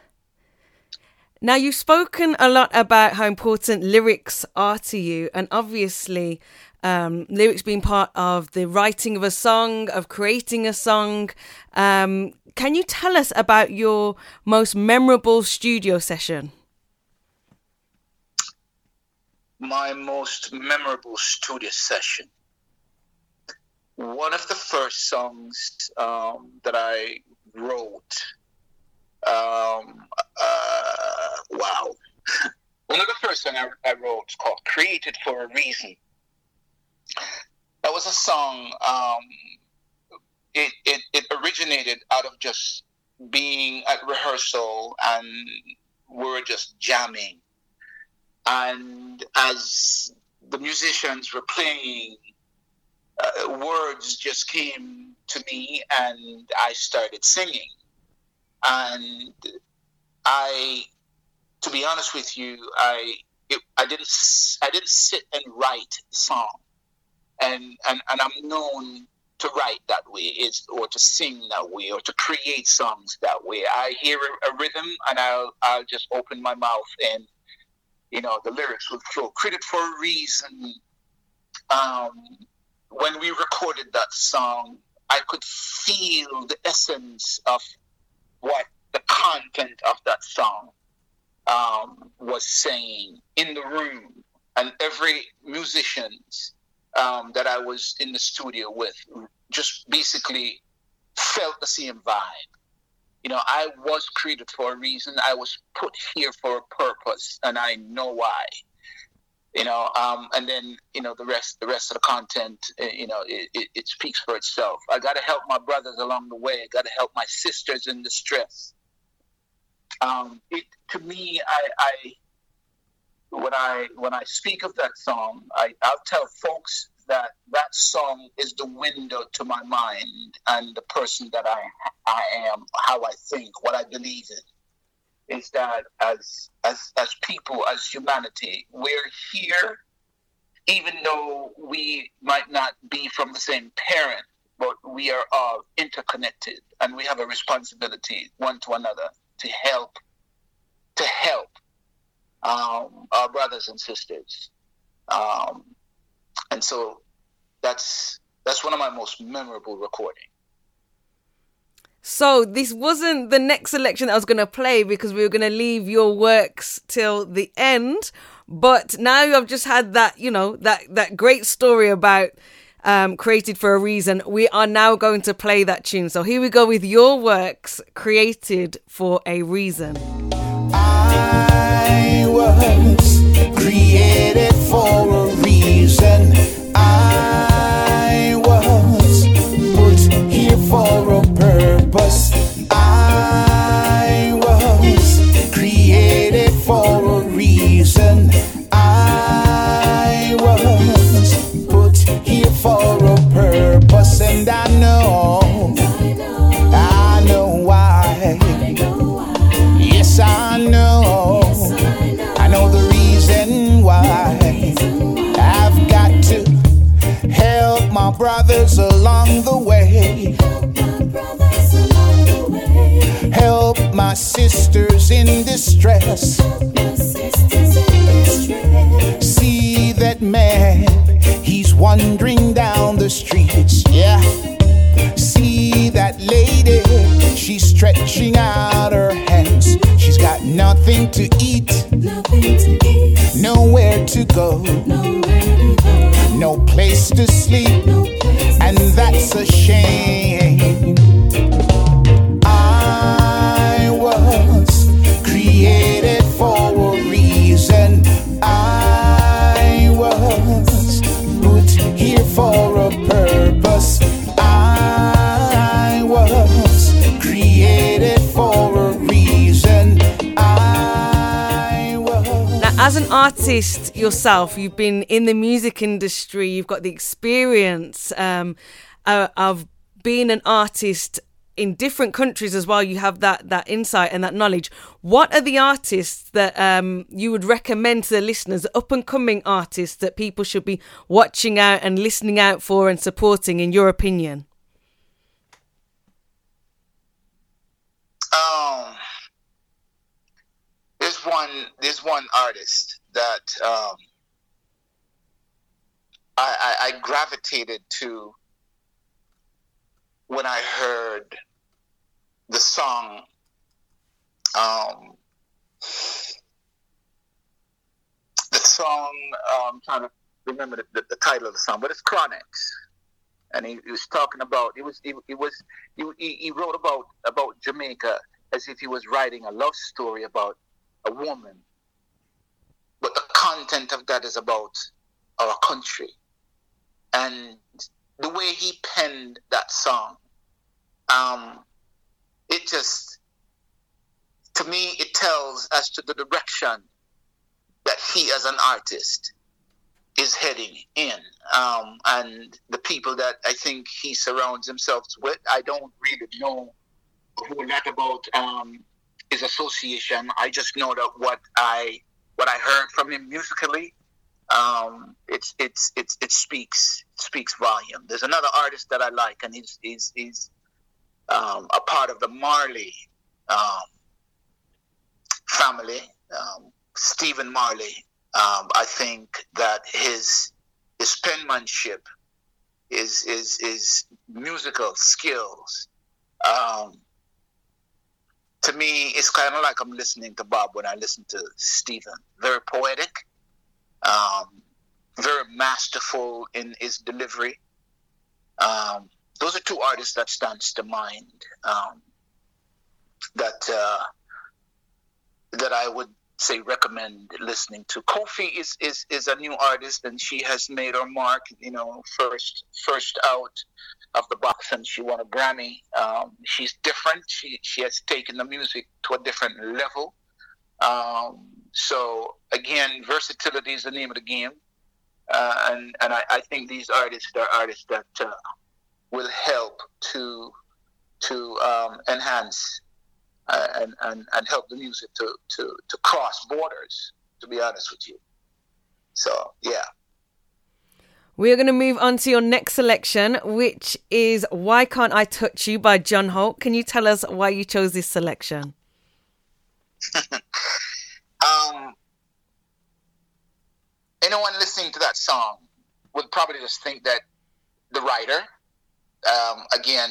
Now you've spoken a lot about how important lyrics are to you and obviously um, lyrics being part of the writing of a song, of creating a song. Um, can you tell us about your most memorable studio session? My most memorable studio session. One of the first songs um, that I wrote. Um, uh, wow. One of the first songs I, I wrote called Created for a Reason that was a song. Um, it, it it originated out of just being at rehearsal and we were just jamming, and as the musicians were playing, uh, words just came to me, and I started singing, and I, to be honest with you, I it, I didn't I didn't sit and write the song and and, and I'm known to write that way is or to sing that way or to create songs that way. I hear a, a, rhythm and I'll I'll just open my mouth and you know the lyrics will flow. Created for a reason. Um, when we recorded that song, I could feel the essence of what the content of that song um, was saying in the room, and every musician's um, that I was in the studio with just basically felt the same vibe. You know, I was created for a reason. I was put here for a purpose, and I know why. You know, um, and then you know the rest, the rest of the content, eh, you know, it, it, it speaks for itself. I got to help my brothers along the way. I got to help my sisters in distress. Um, it to me, I, I when I when I speak of that song, I, I'll tell folks that that song is the window to my mind and the person that I I am, how I think, what I believe in. Is that as as as people, as humanity, we're here, even though we might not be from the same parent, but we are all interconnected, and we have a responsibility one to another to help to help um, our brothers and sisters. Um, and so that's that's one of my most memorable recordings. So this wasn't the next selection that I was going to play because we were going to leave your works till the end. But now I've just had that, you know, that that great story about um, created for a reason. We are now going to play that tune. So here we go with your works created for a reason. Was created for a reason. I was put here for a purpose. See that man, he's wandering down the streets. Yeah. See that lady, she's stretching out her hands. She's got nothing to eat, nowhere to go, no place to sleep, and that's a shame. Artist yourself, you've been in the music industry, you've got the experience um, uh, of being an artist in different countries as well. You have that that insight and that knowledge. What are the artists that um, you would recommend to the listeners, up and coming artists that people should be watching out and listening out for and supporting, in your opinion? Um, one. There's one artist that um, I, I, I gravitated to when I heard the song. Um, the song. Um, I'm trying to remember the, the, the title of the song, but it's Chronixx and he, he was talking about it was it, it was he, he he wrote about about Jamaica as if he was writing a love story about a woman, but the content of that is about our country, and the way he penned that song, um, it just to me it tells as to the direction that he as an artist is heading in. Um, and the people that I think he surrounds himself with, I don't really know a whole lot about um, his association. I just know that what I what I heard from him musically, um, it's it's it's it speaks speaks volume. There's another artist that I like, and he's he's he's um, a part of the Marley um, family, um, Stephen Marley. Um, I think that his his penmanship, his his, his musical skills, um, to me, it's kind of like I'm listening to Bob when I listen to Stephen. Very poetic, um, very masterful in his delivery. Um, those are two artists that stands to mind um, that uh, that I would say recommend listening to. Koffee is, is is a new artist and she has made her mark. You know, first first out of the box and she won a Grammy. Um, she's different. She she has taken the music to a different level. Um, so again, versatility is the name of the game, uh, and and I, I think these artists are artists that uh, will help to to um, enhance uh, and, and, and help the music to, to, to cross borders, to be honest with you. So, yeah. We're going to move on to your next selection, which is Why Can't I Touch You by John Holt. Can you tell us why you chose this selection? um, anyone listening to that song would probably just think that the writer, um, again,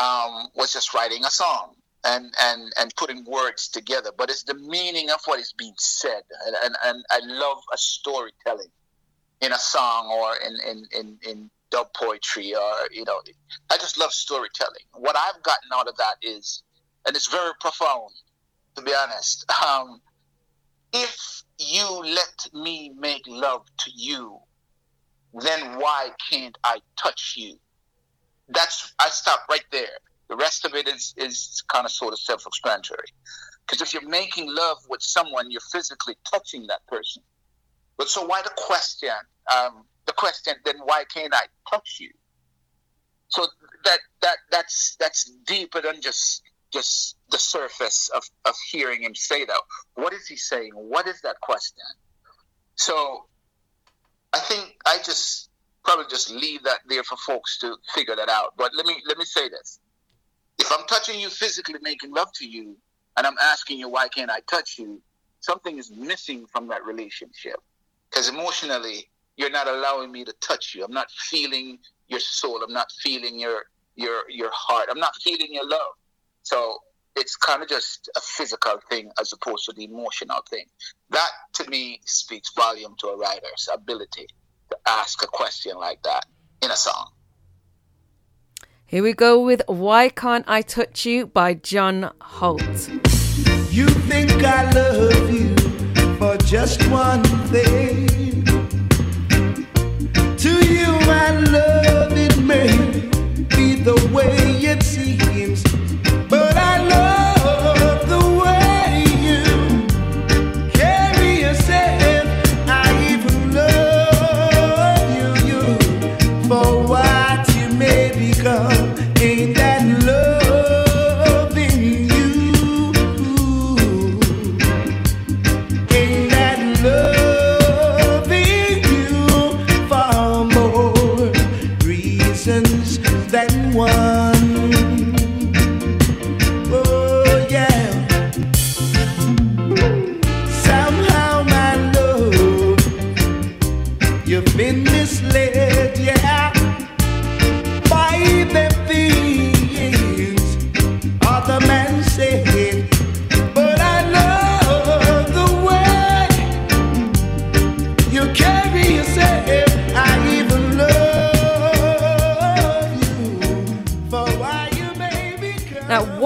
um, was just writing a song and, and, and putting words together, but it's the meaning of what is being said. And, and, and I love a storytelling in a song or in, in, in, in dub poetry or, you know, I just love storytelling. What I've gotten out of that is, and it's very profound, to be honest. Um, if you let me make love to you, then why can't I touch you? That's I stop right there. The rest of it is is kind of sort of self-explanatory. Because if you're making love with someone, you're physically touching that person. But so why the question? Um, the question then why can't I touch you? So that that that's that's deeper than just just the surface of, of hearing him say that. What is he saying? What is that question? So I think I just probably just leave that there for folks to figure that out. But let me let me say this. If I'm touching you physically, making love to you, and I'm asking you why can't I touch you, something is missing from that relationship. Because emotionally, you're not allowing me to touch you. I'm not feeling your soul. I'm not feeling your your your heart. I'm not feeling your love. So it's kind of just a physical thing as opposed to the emotional thing. That to me speaks volume to a writer's ability to ask a question like that in a song. Here we go with Why Can't I Touch You by John Holt. You think I love you for just one thing. To you, my love, it may be the way it seems.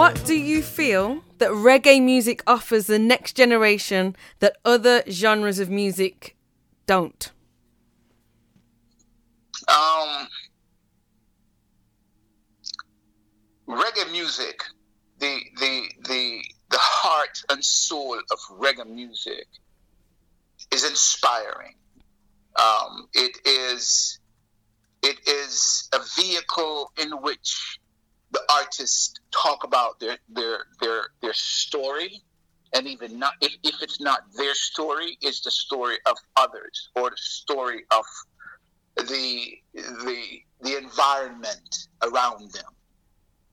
What do you feel that reggae music offers the next generation that other genres of music don't? Um, reggae music, the the the the heart and soul of reggae music is inspiring. Um, it is it is a vehicle in which the artists talk about their their their their story and even not if, if it's not their story it's the story of others or the story of the the the environment around them.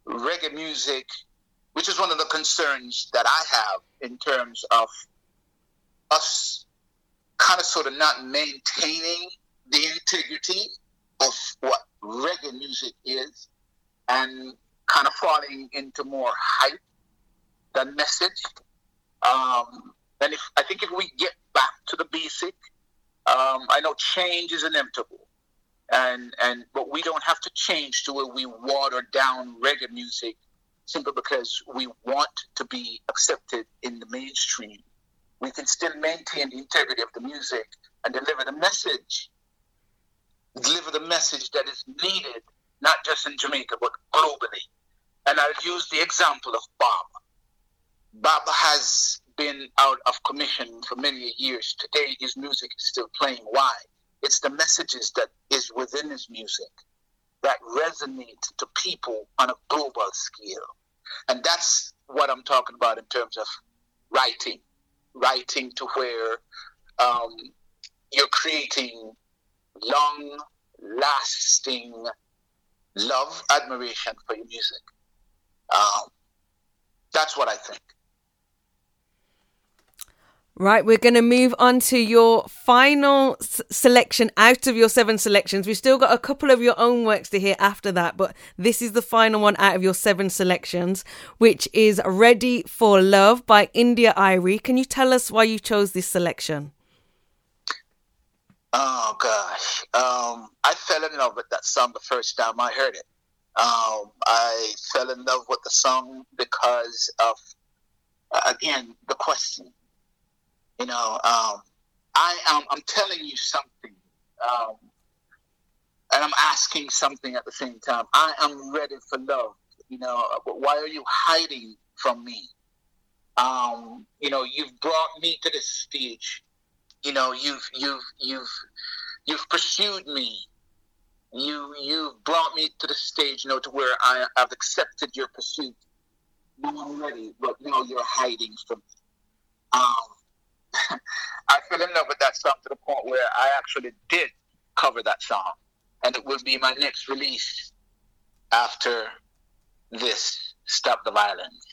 Reggae music which is one of the concerns that i have in terms of us kind of sort of not maintaining the integrity of what reggae music is and kind of falling into more hype than message. Um, and if I think if we get back to the basic, um, I know change is inevitable, and and but we don't have to change to where we water down reggae music simply because we want to be accepted in the mainstream. We can still maintain the integrity of the music and deliver the message, deliver the message that is needed not just in Jamaica, but globally. And I'll use the example of Bob. Bob has been out of commission for many years. Today, his music is still playing. Why? It's the messages that is within his music that resonate to people on a global scale. And that's what I'm talking about in terms of writing. Writing to where um, you're creating long lasting love, admiration for your music. Um, that's what I think. Right, we're going to move on to your final s- selection out of your seven selections. We've still got a couple of your own works to hear after that, but this is the final one out of your seven selections, which is Ready for Love by India.Arie. Can you tell us why you chose this selection? Oh gosh, um, I fell in love with that song the first time I heard it. Um, I fell in love with the song because of, again, the question you know, um, I am. I'm telling you something, um, and I'm asking something at the same time. I am ready for love. You know, why are you hiding from me? Um, you know, you've brought me to this stage. You know, you've you've you've you've pursued me. You you've brought me to the stage, you know, to where I have accepted your pursuit. No, I'm ready, but now you're hiding from me. Um, I fell in love with that song to the point where I actually did cover that song, and it will be my next release after this "Stop the Violence."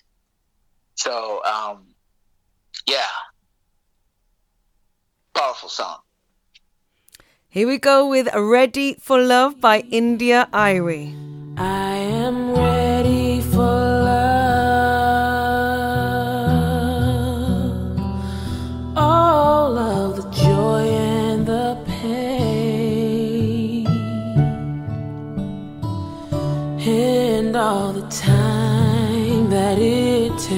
So, um, yeah, powerful song. Here we go with Ready for Love by India.Arie. I am ready for love. All of the joy and the pain, and all the time that it takes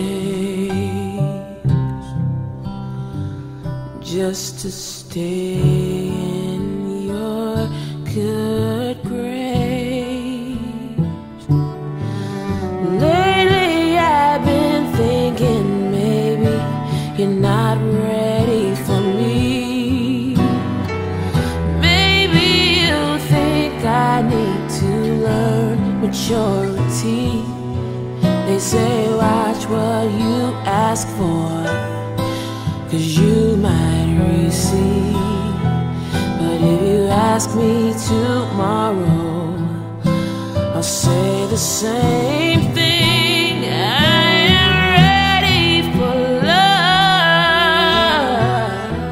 just to stay maturity. They say, watch what you ask for, cause you might receive. But if you ask me tomorrow, I'll say the same thing. I am ready for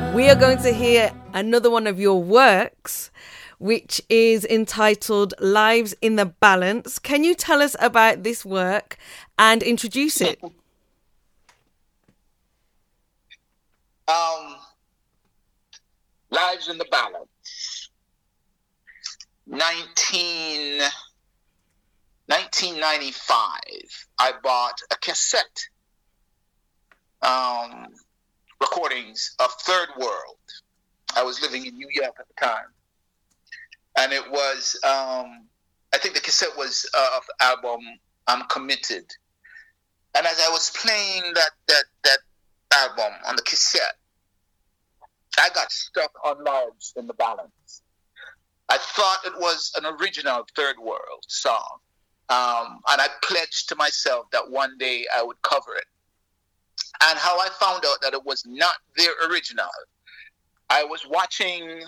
love. We are going to hear another one of your works, which is entitled Lives in the Balance. Can you tell us about this work and introduce it? Um, Lives in the Balance. 19, 1995, I bought a cassette um, recordings of Third World. I was living in New York at the time. And it was, um, I think the cassette was uh, of album I'm Committed. And as I was playing that, that, that album on the cassette, I got stuck on Lives in the Balance. I thought it was an original Third World song. Um, and I pledged to myself that one day I would cover it. And how I found out that it was not their original, I was watching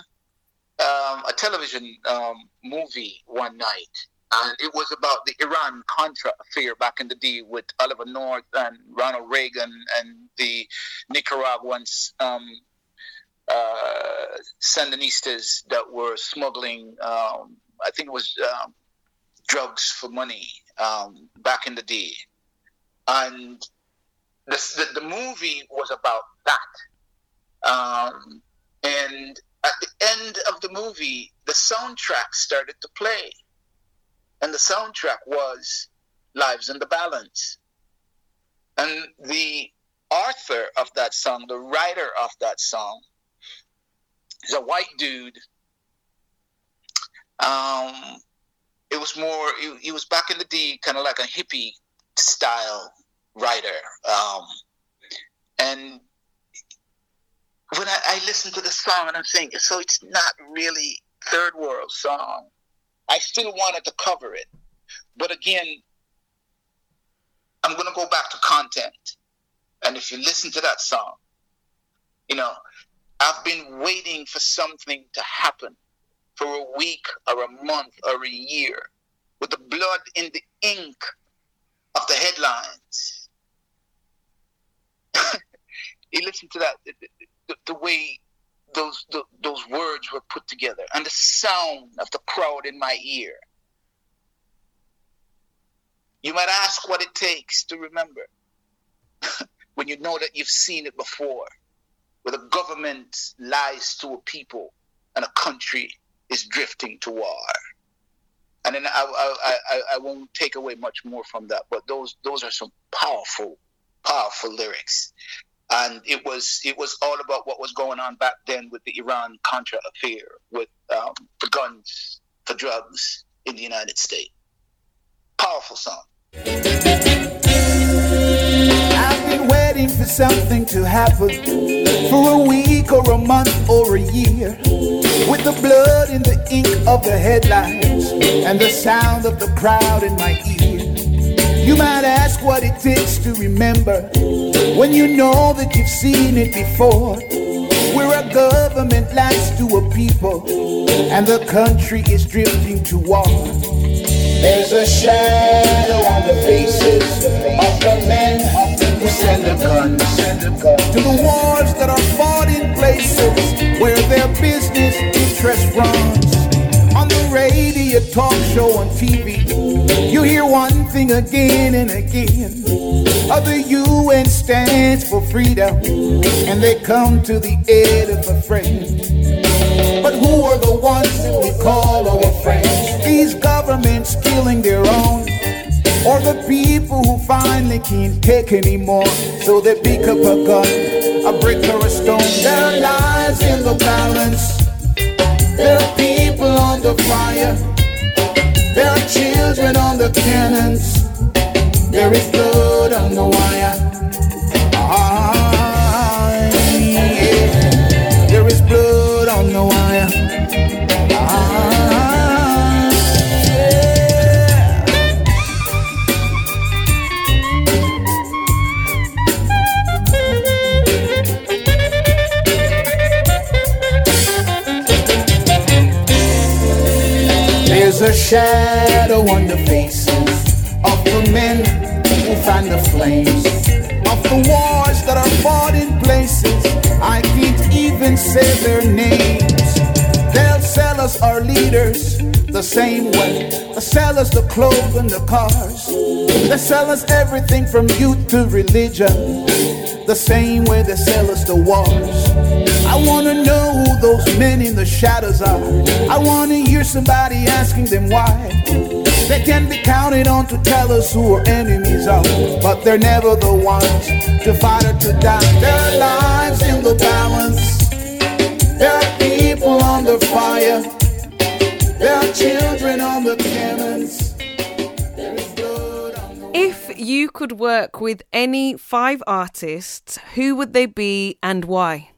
um, a television um, movie one night, and it was about the Iran Contra affair back in the day with Oliver North and Ronald Reagan and the Nicaraguans. Um, uh, Sandinistas that were smuggling, um, I think it was um, drugs for money um, back in the day. And the, the, the movie was about that. Um, and at the end of the movie, the soundtrack started to play. And the soundtrack was Lives in the Balance. And the author of that song, the writer of that song, is a white dude. Um, it was more. He, was back in the day, kind of like a hippie style writer. Um, and when I, I listened to the song, and I'm saying, so it's not really third world song. I still wanted to cover it, but again, I'm going to go back to content. And if you listen to that song, you know, I've been waiting for something to happen for a week or a month or a year with the blood in the ink of the headlines. you listen listen to that, the, the, way those the, those words were put together and the sound of the crowd in my ear. You might ask what it takes to remember when you know that you've seen it before, where the government lies to a people and a country is drifting to war. And then I, I, I, I won't take away much more from that, but those those are some powerful, powerful lyrics and it was it was all about what was going on back then with the Iran Contra affair, with um, the guns for drugs in the United States. Powerful song. I've been waiting for something to happen for a week or a month or a year. With the blood in the ink of the headlines and the sound of the crowd in my ear. You might ask what it takes to remember when you know that you've seen it before. We're a government lies to a people and the country is drifting to war. There's a shadow on the faces of the men who send the guns to the wars that are fought in places where their business interests runs. On the radio, talk show, on TV, you hear one thing again and again of the UN stands for freedom, and they come to the aid of a friend. But who are the ones that we call our friends? These governments killing their own, or the people who finally can't take anymore, so they pick up a gun, a brick or a stone. Their lives in the balance. There are people on the fire. There are children on the cannons. There is blood on the wire. A shadow on the faces of the men who fan the flames of the wars that are fought in places I can't even say their names. They'll sell us our leaders the same way. They'll sell us the clothes and the cars. They sell us everything from youth to religion. The same way they sell us the wars. I wanna know who those men in the shadows are. I wanna hear somebody asking them why. They can be counted on to tell us who our enemies are, but they're never the ones to fight or to die. Their lives in the balance. There are people under fire. There are children on the cannons. On the If you could work with any five artists, who would they be and why?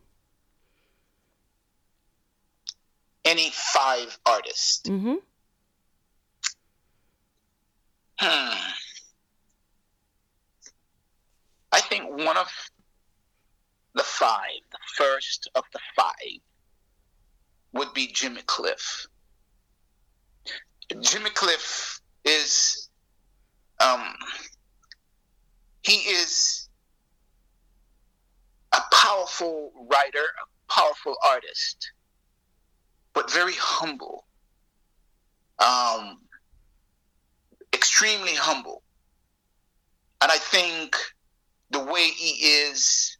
Any five artists. hmm Hmm. I think one of the five, the first of the five, would be Jimmy Cliff. Jimmy Cliff is, um, he is a powerful writer, a powerful artist, very humble. Um, extremely humble. And I think the way he is,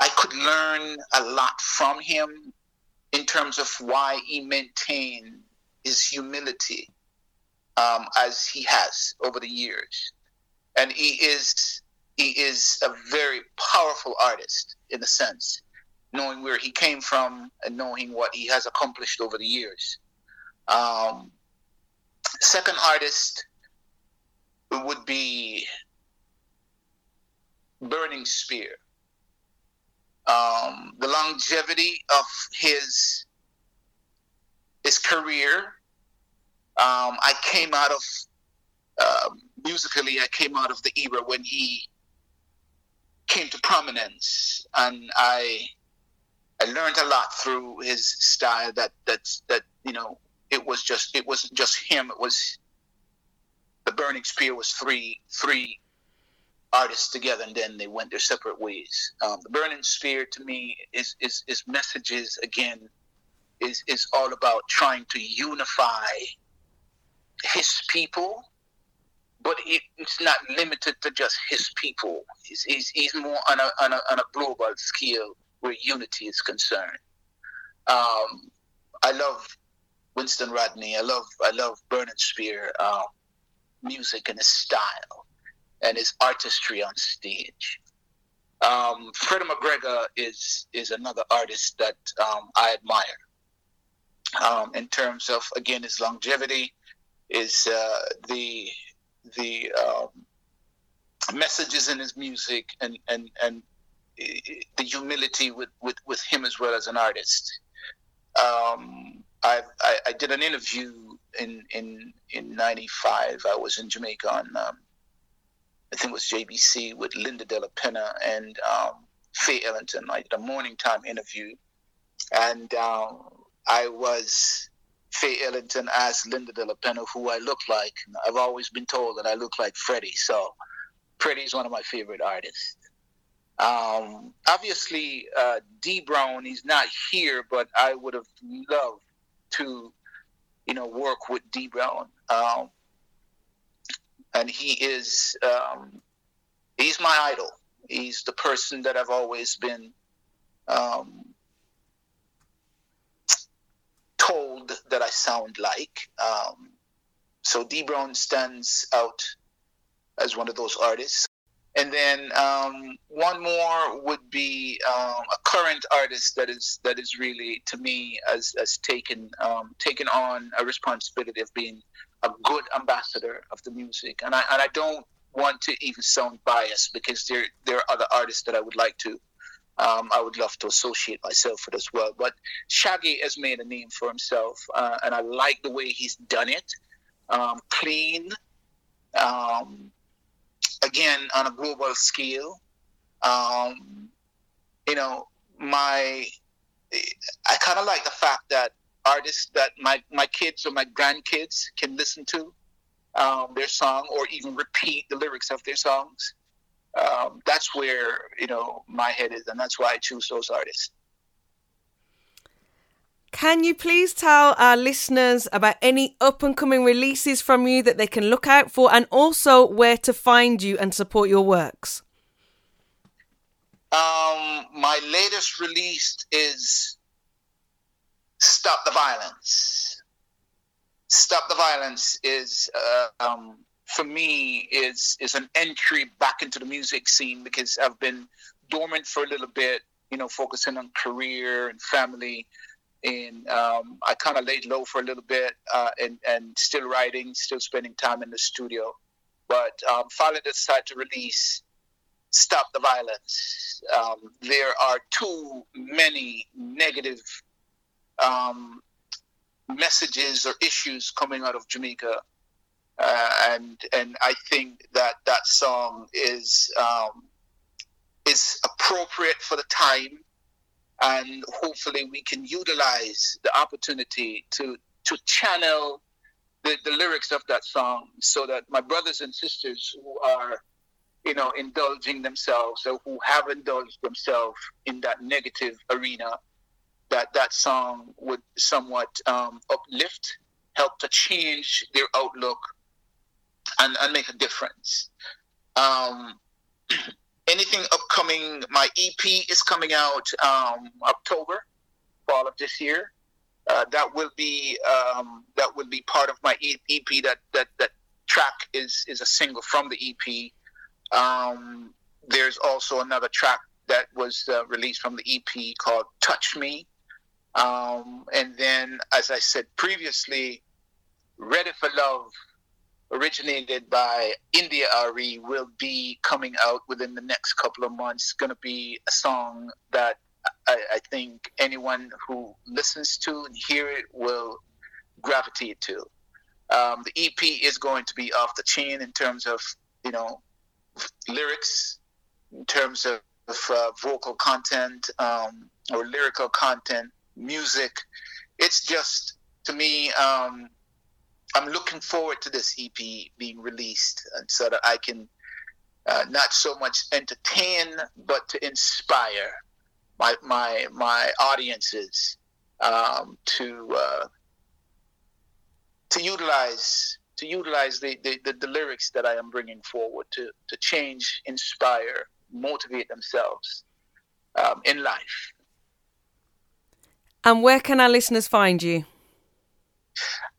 I could learn a lot from him in terms of why he maintained his humility um, as he has over the years. And he is he is a very powerful artist in a sense, knowing where he came from and knowing what he has accomplished over the years. Um, second artist would be Burning Spear. Um, the longevity of his his career. Um, I came out of uh, musically. I came out of the era when he came to prominence, and I I learned a lot through his style. That that that you know, it was just it wasn't just him. It was the burning spear was three three artists together, and then they went their separate ways. Um, the Burning Spear to me is is, is messages again is is all about trying to unify his people, but it, it's not limited to just his people. He's, he's, he's more on a, on, a, on a global scale where unity is concerned. Um, I love Winston Rodney. I love I love Burning Spear um, music and his style and his artistry on stage. Um, Freddie McGregor is is another artist that um, I admire um, in terms of again his longevity, is uh, the the um, messages in his music and and and the humility with, with, with him as well as an artist. Um, I, I did an interview in in in '95. I was in Jamaica on um, I think it was JBC with Linda De La Penna and um, Fae Ellington. I did a morning time interview, and um, I was Fae Ellington asked Linda De La Penna who I look like. I've always been told that I look like Freddie, so Freddie's one of my favorite artists. Um, obviously, uh, Dee Brown, he's not here, but I would have loved to, you know, work with Dee Brown. Um, and he is, um, he's my idol. He's the person that I've always been um, told that I sound like. Um, so Dee Brown stands out as one of those artists. And then um, one more would be um, a current artist that is that is really to me as as taken um, taken on a responsibility of being a good ambassador of the music. And I and I don't want to even sound biased because there there are other artists that I would like to um, I would love to associate myself with as well. But Shaggy has made a name for himself, uh, and I like the way he's done it. Um, clean, um, again on a global scale. Um, you know, my I kind of like the fact that artists that my my kids or my grandkids can listen to um, their song or even repeat the lyrics of their songs um, that's where you know my head is, and that's why I choose those artists. Can you please tell our listeners about any up and coming releases from you that they can look out for, and also where to find you and support your works? Um, my latest release is "Stop the Violence." "Stop the Violence" is uh, um, for me is is an entry back into the music scene because I've been dormant for a little bit, you know, focusing on career and family. And um, I kind of laid low for a little bit uh, and, and still writing, still spending time in the studio. But um, finally decided to release Stop the Violence. Um, there are too many negative um, messages or issues coming out of Jamaica uh, and and I think that that song is um, is appropriate for the time, and hopefully we can utilize the opportunity to to channel the, the lyrics of that song so that my brothers and sisters who are you know indulging themselves or who have indulged themselves in that negative arena that that song would somewhat um, uplift help to change their outlook and, and make a difference. Um, anything upcoming, my EP is coming out um, October, fall of this year. Uh, that will be um, that will be part of my EP. That that that track is is a single from the EP. Um, there's also another track that was uh, released from the EP called "Touch Me," um, and then, as I said previously, "Ready for Love" originated by India RE will be coming out within the next couple of months. Going to be a song that I, I, think anyone who listens to and hear it will gravitate to. Um, the EP is going to be off the chain in terms of you know lyrics, in terms of, of uh, vocal content um, or lyrical content, music. It's just to me. Um, I'm looking forward to this EP being released, and so that I can uh, not so much entertain, but to inspire my my my audiences um, to uh, to utilize to utilize the, the, the, the, lyrics that I am bringing forward to to change, inspire, motivate themselves um, in life. And where can our listeners find you?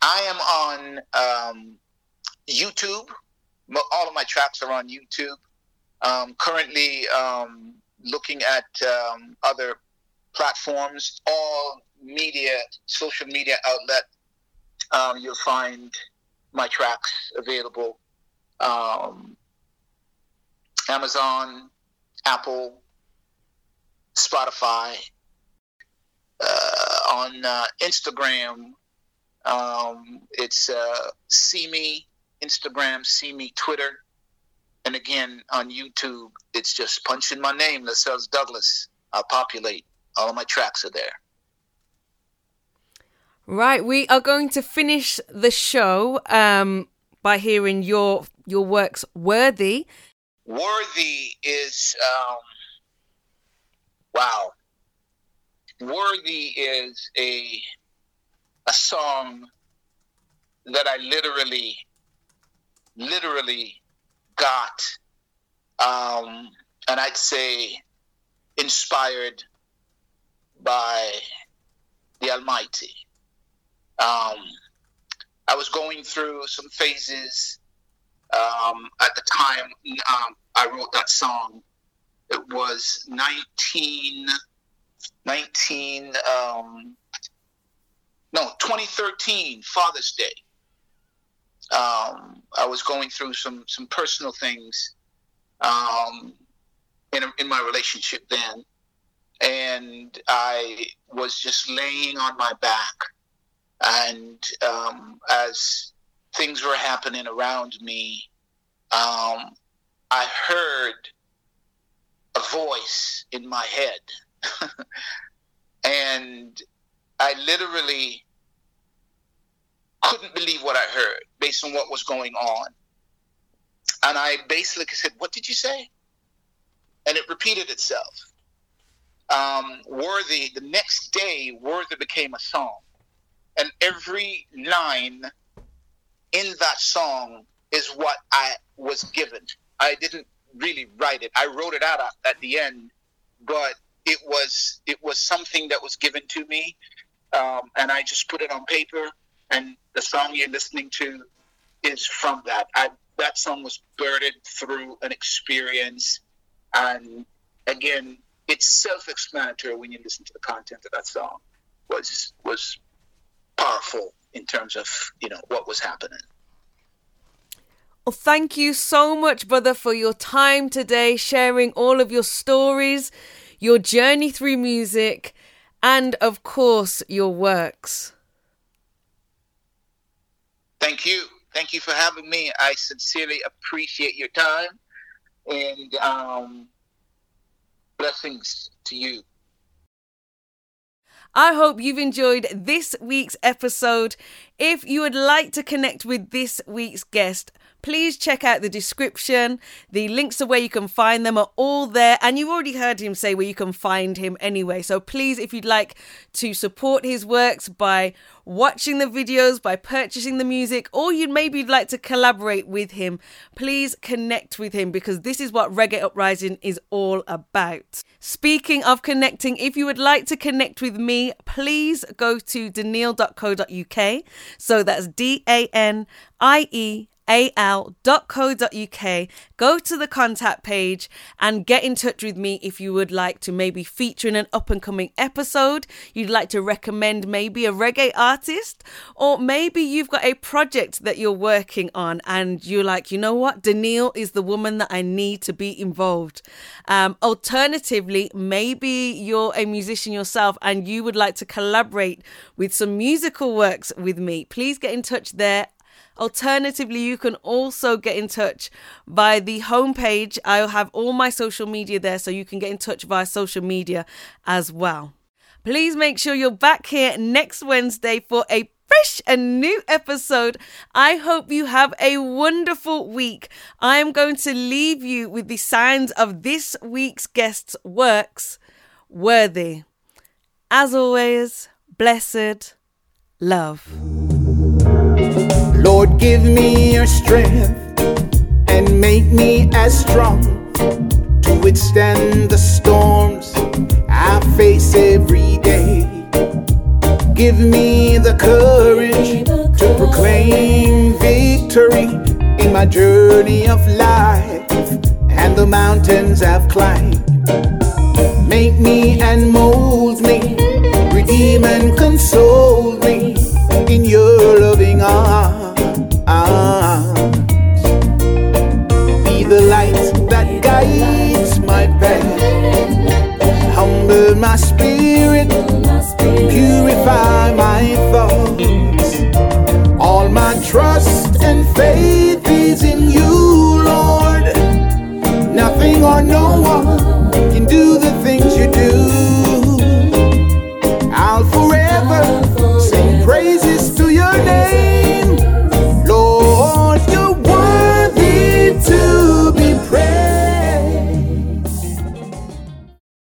I am on um, YouTube. All of my tracks are on YouTube. Um, currently um, looking at um, other platforms, all media, social media outlet. Um, you'll find my tracks available. Um, Amazon, Apple, Spotify, uh, on uh, Instagram. Um, it's uh, see me Instagram, see me Twitter, and again on YouTube. It's just punch in my name, Lascelles Douglas. I'll populate. All of my tracks are there. Right, we are going to finish the show um, by hearing your your works. Worthy. Worthy is um, wow. Worthy is a a song that I literally, literally got, um, and I'd say inspired by the Almighty. Um, I was going through some phases um, at the time um, I wrote that song. It was 19, 19 um, no, 2013, Father's Day. Um, I was going through some, some personal things um, in, in my relationship then. And I was just laying on my back and um, as things were happening around me, um, I heard a voice in my head. and I literally couldn't believe what I heard based on what was going on. And I basically said, What did you say? And it repeated itself. Um, Worthy, the next day, Worthy became a song and every line in that song is what I was given. I didn't really write it. I wrote it out at the end, but it was it was something that was given to me, um, and I just put it on paper. And the song you're listening to is from that. I, that song was birthed through an experience, and again, it's self-explanatory when you listen to the content of that song. Was was powerful in terms of you know what was happening. Well, thank you so much, brother, for your time today, sharing all of your stories, your journey through music, and of course, your works. Thank you. Thank you for having me. I sincerely appreciate your time and um, blessings to you. I hope you've enjoyed this week's episode. If you would like to connect with this week's guest, please check out the description. The links to where you can find them are all there. And you've already heard him say where you can find him anyway. So please, if you'd like to support his works by watching the videos, by purchasing the music, or you'd maybe like to collaborate with him, please connect with him because this is what Reggae Uprising is all about. Speaking of connecting, if you would like to connect with me, please go to danielle.co.uk. So that's D A N I E al.co.uk. Go to the contact page and get in touch with me if you would like to maybe feature in an up and coming episode. You'd like to recommend maybe a reggae artist, or maybe you've got a project that you're working on and you're like, you know what, Danielle is the woman that I need to be involved. Um, alternatively, maybe you're a musician yourself and you would like to collaborate with some musical works with me. Please get in touch there Alternatively, you can also get in touch by the homepage. I'll have all my social media there so you can get in touch via social media as well. Please make sure you're back here next Wednesday for a fresh and new episode. I hope you have a wonderful week. I am going to leave you with the signs of this week's guest's works worthy. As always, blessed love. Lord, give me your strength and make me as strong to withstand the storms I face every day. Give me the courage to proclaim victory in my journey of life and the mountains I've climbed. Make me and mold me, redeem and console me in your loving arms. Be the light that guides my path. Humble my spirit, purify my thoughts. All my trust and faith is in you, Lord. Nothing or no one can do the thing